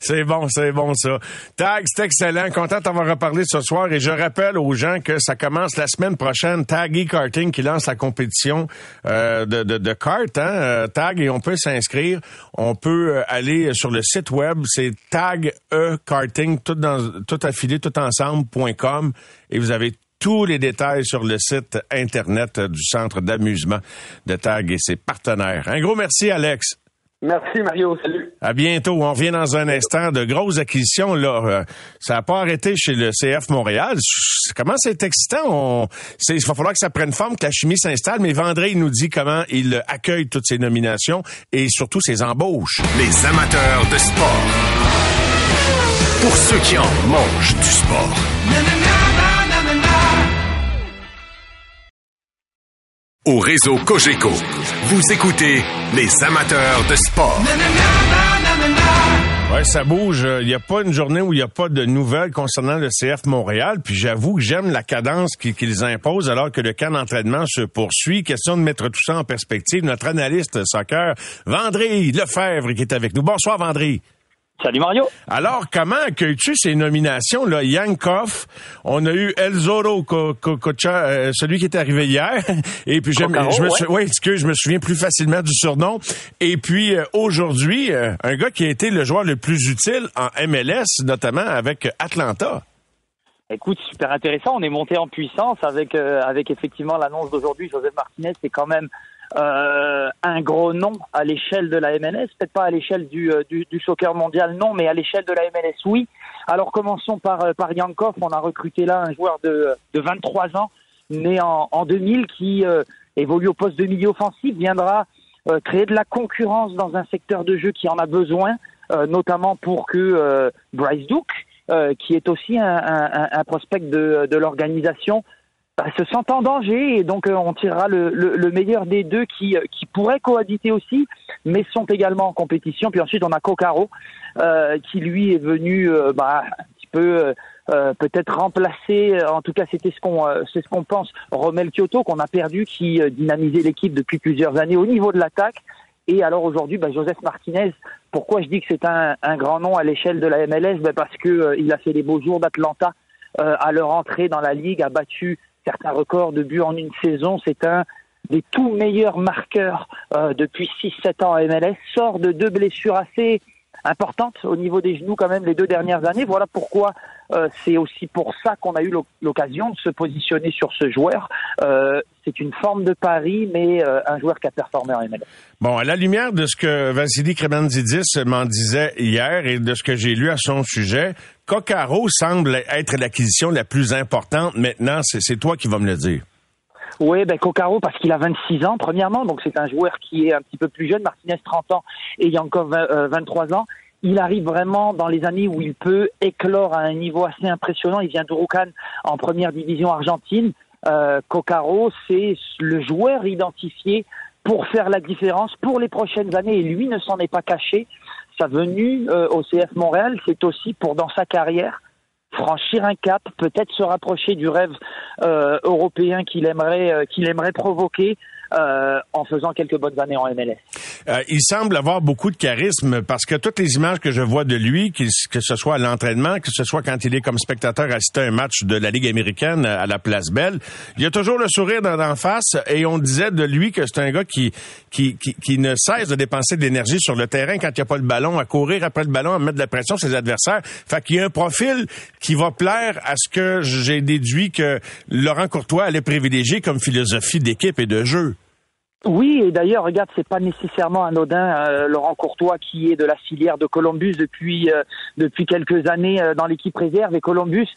c'est bon, c'est bon ça. Tag, c'est excellent. Content d'avoir reparlé ce soir et je rappelle aux gens que ça commence la semaine prochaine. Tag e-karting qui lance la compétition euh, de, de, de kart, hein, euh, Tag et on peut s'inscrire. On peut euh, aller sur le site web, c'est tag e karting tout dans tout affilé tout ensemble.com et vous avez tous les détails sur le site Internet du Centre d'amusement de TAG et ses partenaires. Un gros merci, Alex. Merci, Mario. Salut. À bientôt. On revient dans un instant de grosses acquisitions. Là, euh, ça n'a pas arrêté chez le CF Montréal. Comment c'est excitant? On, il va falloir que ça prenne forme, que la chimie s'installe. Mais Vendré, il nous dit comment il accueille toutes ces nominations et surtout ses embauches. Les amateurs de sport. Pour ceux qui en mangent du sport. Au réseau Cogeco. Vous écoutez les amateurs de sport. Ouais, ça bouge. Il n'y a pas une journée où il n'y a pas de nouvelles concernant le CF Montréal. Puis j'avoue que j'aime la cadence qu'ils imposent alors que le camp d'entraînement se poursuit. Question de mettre tout ça en perspective. Notre analyste soccer, Vendry Lefebvre, qui est avec nous. Bonsoir, Vendry. Salut Mario. Alors, comment accueilles-tu ces nominations? Là? Yankov, on a eu El Zoro, euh, celui qui est arrivé hier. *laughs* Et puis, je, me ouais. je me souviens plus facilement du surnom. Et puis, euh, aujourd'hui, euh, un gars qui a été le joueur le plus utile en MLS, notamment avec Atlanta. Écoute, super intéressant. On est monté en puissance avec, avec effectivement l'annonce d'aujourd'hui. Joseph Martinez, c'est quand même euh, un gros nom à l'échelle de la MLS, peut-être pas à l'échelle du, euh, du, du, soccer mondial, non, mais à l'échelle de la MLS, oui. Alors commençons par, euh, par Yankov, on a recruté là un joueur de, de 23 ans, né en, en 2000, qui évolue au poste de milieu offensif, viendra créer de la concurrence dans un secteur de jeu qui en a besoin, notamment pour que Bryce Duke, qui est aussi un, un, un prospect de, de l'organisation, bah, se sentent en danger et donc euh, on tirera le, le, meilleur des deux qui, euh, qui pourraient cohabiter aussi, mais sont également en compétition. Puis ensuite on a Kokaro euh, qui lui est venu bah, un petit peu peut-être remplacer, en tout cas c'était ce qu'on c'est ce qu'on pense, Romel Kyoto qu'on a perdu, qui dynamisait l'équipe depuis plusieurs années au niveau de l'attaque. Et alors aujourd'hui, bah, Joseph Martinez, pourquoi je dis que c'est un, un, grand nom à l'échelle de la MLS bah, Parce que il a fait les beaux jours d'Atlanta à leur entrée dans la ligue, a battu certains records de buts en une saison. C'est un des tout meilleurs marqueurs euh, depuis 6-7 ans à MLS. Sort de deux blessures assez importantes au niveau des genoux quand même les deux dernières années. Voilà pourquoi euh, c'est aussi pour ça qu'on a eu l'occasion de se positionner sur ce joueur. Euh, c'est une forme de pari, mais un joueur qui a performé en MLS. Bon, à la lumière de ce que Vassili Kremanzidis m'en disait hier et de ce que j'ai lu à son sujet, Coccaro semble être l'acquisition la plus importante maintenant. C'est toi qui vas me le dire. Oui, ben Coccaro parce qu'il a 26 ans premièrement, donc c'est un joueur qui est un petit peu plus jeune. Martinez 30 ans et Yankov 23 ans. Il arrive vraiment dans les années où il peut éclore à un niveau assez impressionnant. Il vient d'Urucan en première division argentine. Euh, Coccaro, c'est le joueur identifié pour faire la différence pour les prochaines années. Et lui ne s'en est pas caché. Sa venue euh, au CF Montréal, c'est aussi pour, dans sa carrière, franchir un cap, peut-être se rapprocher du rêve euh, européen qu'il aimerait, euh, qu'il aimerait provoquer en faisant quelques bonnes années en MLS. Euh, il semble avoir beaucoup de charisme parce que toutes les images que je vois de lui, que, ce soit à l'entraînement, que ce soit quand il est comme spectateur assisté à un match de la Ligue américaine à la Place Belle, il a toujours le sourire d'en face et on disait de lui que c'est un gars qui, qui, qui, ne cesse de dépenser de l'énergie sur le terrain quand il n'y a pas le ballon, à courir après le ballon, à mettre de la pression sur ses adversaires. Fait qu'il y a un profil qui va plaire à ce que j'ai déduit que Laurent Courtois allait privilégier comme philosophie d'équipe et de jeu. Oui, et d'ailleurs, regarde, c'est pas nécessairement anodin. Euh, Laurent Courtois, qui est de la filière de Columbus depuis euh, depuis quelques années euh, dans l'équipe réserve, et Columbus,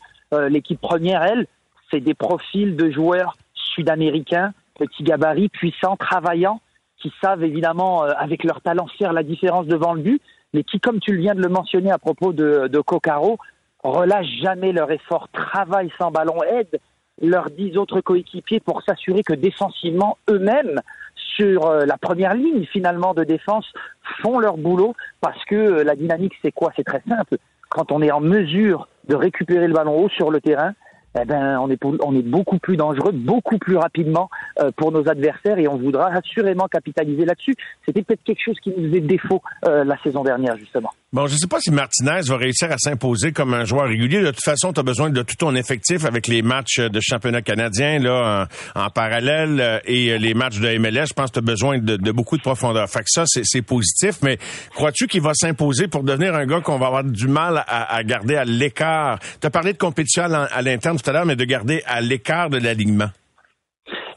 l'équipe première, elle, c'est des profils de joueurs sud-américains, petits gabarits, puissants, travaillants, qui savent évidemment, avec leur talent, faire la différence devant le but, mais qui, comme tu viens de le mentionner à propos de, de Coccaro, relâchent jamais leur effort, travaillent sans ballon, aident leurs dix autres coéquipiers pour s'assurer que défensivement, eux-mêmes, sur euh, la première ligne finalement de défense font leur boulot parce que euh, la dynamique c'est quoi? C'est très simple. Quand on est en mesure de récupérer le ballon haut sur le terrain, eh ben, on est, on est beaucoup plus dangereux, beaucoup plus rapidement euh, pour nos adversaires et on voudra assurément capitaliser là-dessus. C'était peut-être quelque chose qui nous faisait défaut la saison dernière, justement. Bon, je ne sais pas si Martinez va réussir à s'imposer comme un joueur régulier. De toute façon, tu as besoin de tout ton effectif avec les matchs de championnat canadien là en, parallèle euh, et les matchs de MLS. Je pense que tu as besoin de, beaucoup de profondeur. Fait que ça, c'est positif. Mais crois-tu qu'il va s'imposer pour devenir un gars qu'on va avoir du mal à, garder à l'écart? Tu as parlé de compétition à l'interne tout à l'heure, mais de garder à l'écart de l'alignement.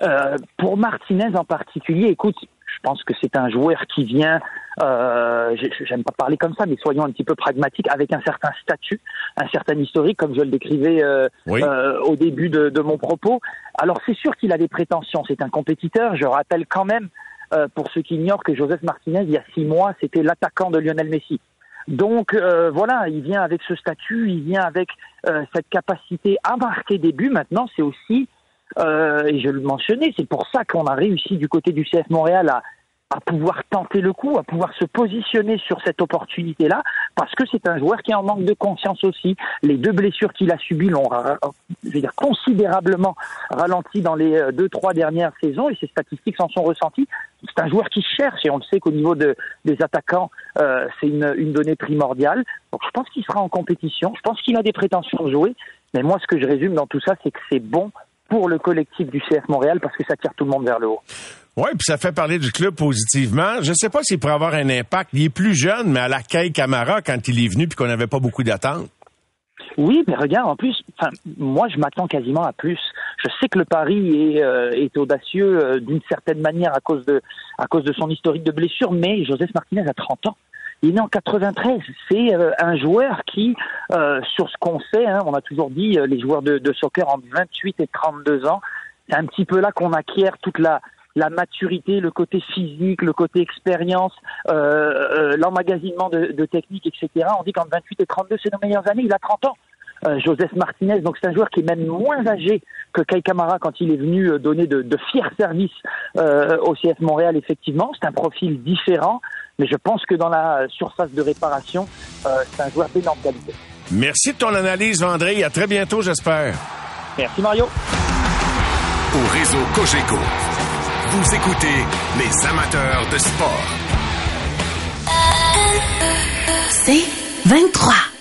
Euh, pour Martinez en particulier, écoute, je pense que c'est un joueur qui vient, euh, j'aime pas parler comme ça, mais soyons un petit peu pragmatiques, avec un certain statut, un certain historique, comme je le décrivais euh, euh, au début de, de, mon propos. Alors c'est sûr qu'il a des prétentions, c'est un compétiteur. Je rappelle quand même, euh, pour ceux qui ignorent, que Joseph Martinez, il y a six mois, c'était l'attaquant de Lionel Messi. Donc euh, voilà, il vient avec ce statut, il vient avec euh, cette capacité à marquer des buts. Maintenant, c'est aussi, euh, et je le mentionnais, c'est pour ça qu'on a réussi du côté du CF Montréal à, pouvoir tenter le coup, à pouvoir se positionner sur cette opportunité-là, parce que c'est un joueur qui est en manque de conscience aussi. Les deux blessures qu'il a subies l'ont, dire, considérablement ralenti dans les euh, deux, trois dernières saisons, et ses statistiques s'en sont ressenties. C'est un joueur qui cherche, et on le sait qu'au niveau de, des attaquants, euh, c'est une, donnée primordiale. Je pense qu'il sera en compétition, je pense qu'il a des prétentions de jouer, mais moi ce que je résume dans tout ça, c'est que c'est bon pour le collectif du CF Montréal parce que ça tire tout le monde vers le haut. Oui, puis ça fait parler du club positivement. Je ne sais pas s'il pourrait avoir un impact. Il est plus jeune, mais à la Caille Camara, quand il est venu, puis qu'on n'avait pas beaucoup d'attentes. Oui, mais regarde, en plus, moi, je m'attends quasiment à plus. Je sais que le pari est, euh, est audacieux euh, d'une certaine manière à cause de à cause de son historique de blessure, mais Joseph Martinez a 30 ans. Il est né en 93. C'est euh, un joueur qui, sur ce qu'on sait, hein, on a toujours dit les joueurs de, soccer entre 28 et 32 ans. C'est un petit peu là qu'on acquiert toute la maturité, le côté physique, le côté expérience, euh, euh, l'emmagasinement de, de technique, etc. On dit qu'en 28 et 32, c'est nos meilleures années. Il a 30 ans. Euh, Joseph Martinez, donc c'est un joueur qui est même moins âgé que Kai Kamara quand il est venu euh, donner de, de fiers services euh, au CF Montréal, effectivement. C'est un profil différent, mais je pense que dans la surface de réparation, euh, c'est un joueur d'énorme qualité. Merci de ton analyse, Vendré. À très bientôt, j'espère. Merci, Mario. Au réseau Cogeco. Vous écoutez les amateurs de sport. C'est 23.